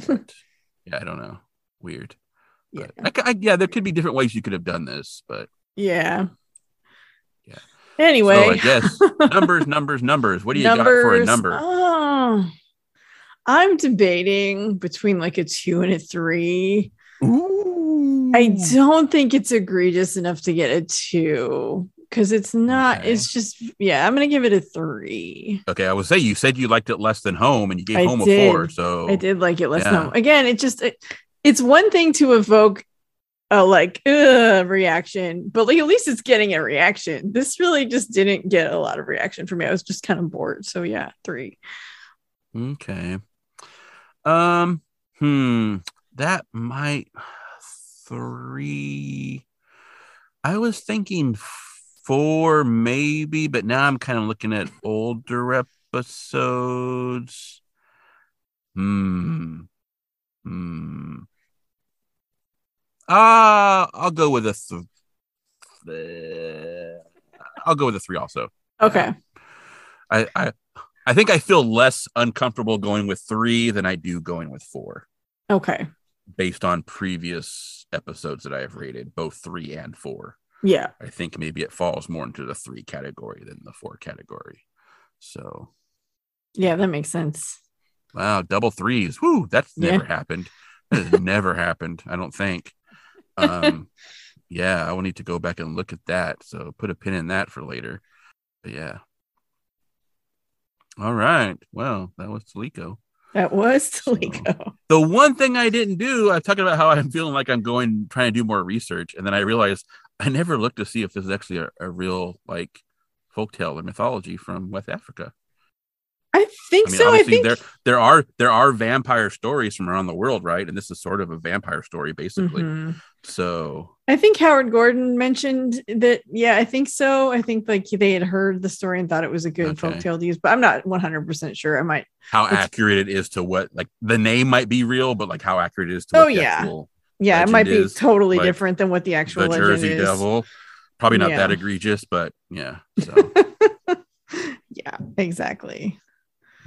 But, yeah, I don't know. Weird. yeah. But I c- I- yeah, there could be different ways you could have done this, but Yeah. Yeah. Anyway, so I guess numbers, numbers, numbers. What do you got for a number? Oh, I'm debating between like a two and a three. Ooh. I don't think it's egregious enough to get a two because it's not. Okay. It's just yeah. I'm gonna give it a three. Okay, I would say you said you liked it less than home, and you gave I home did. a four. So I did like it less yeah. than again. It just it, it's one thing to evoke a like reaction, but like at least it's getting a reaction. This really just didn't get a lot of reaction for me. I was just kind of bored. So yeah, three. Okay. Um. Hmm. That might three. I was thinking four, maybe, but now I'm kind of looking at older episodes. Hmm. Hmm. Ah, I'll go with a. Th- th- I'll go with a three also. Okay. I, I I think I feel less uncomfortable going with three than I do going with four, Okay. based on previous episodes that I have rated, both three and four. Yeah. I think maybe it falls more into the three category than the four category. So Yeah, that makes sense. wow, double threes. Whoo, that's Yeah. never happened. That has never happened, I don't think. Um yeah, I will need to go back and look at that. So put a pin in that for later. But yeah. All right. Well, that was Teliko. That was So- The one thing I didn't do, I was talking about how I'm feeling like I'm going trying to do more research, and then I realized I never looked to see if this is actually a, a real like folktale or mythology from West Africa. I think I mean, so. I think there there are there are vampire stories from around the world, right? And this is sort of a vampire story, basically. Mhm. So I think Howard Gordon mentioned that. Yeah, I think so. I think like they had heard the story and thought it was a good Okay. folktale to use, but I'm not 100% sure. I might. how accurate it is to what like the name might be real, but like how accurate it is to Oh, what yeah. Yeah, it might be is, totally like, different than what the actual the legend Jersey is. Devil. Probably not Yeah. that egregious, but yeah. So yeah, exactly.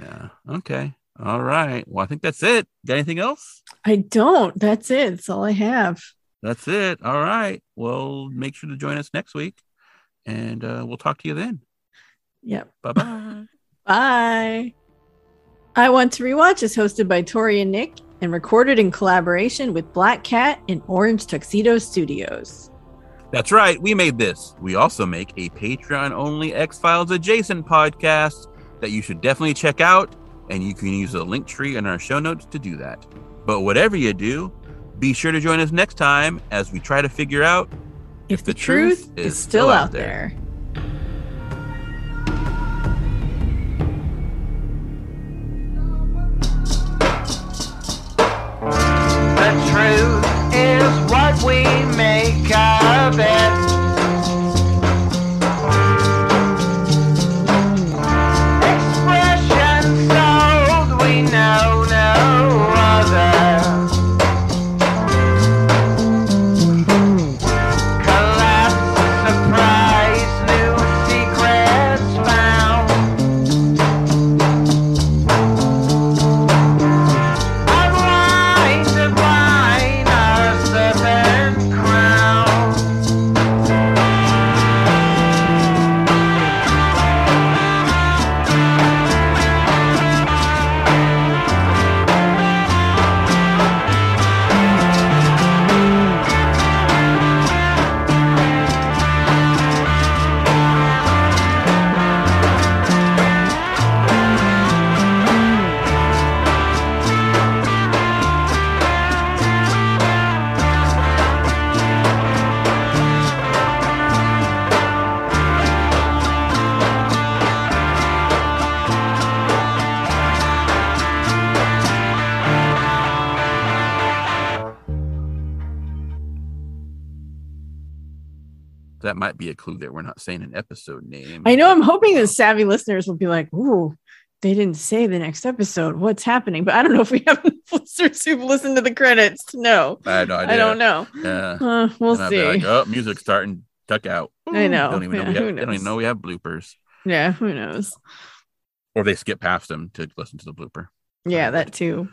Yeah. Okay. All right. Well, I think that's it. Got anything else? I don't. That's it. That's all I have. That's it. All right. Well, make sure to join us next week and uh, we'll talk to you then. Yep. Bye bye. Bye. I Want to Rewatch is hosted by Tori and Nick and recorded in collaboration with Black Cat and Orange Tuxedo Studios. That's right. We made this. We also make a Patreon only X Files adjacent podcast that you should definitely check out. And you can use the link tree in our show notes to do that. But whatever you do, be sure to join us next time as we try to figure out If, the, truth, is still out there. The truth is what we make of it. Clue that we're not saying an episode name. I know I'm hoping that savvy listeners will be like, ooh, they didn't say the next episode. What's happening? But I don't know if we have listeners who've listened to the credits to know. I have no idea. I don't know. Yeah. Uh, we'll And see. like, oh, music's starting. Tuck out. I know. Don't even know Yeah, we have, who they don't even know we have bloopers. yeah, who knows? Or they skip past them to listen to the blooper. Yeah, that too.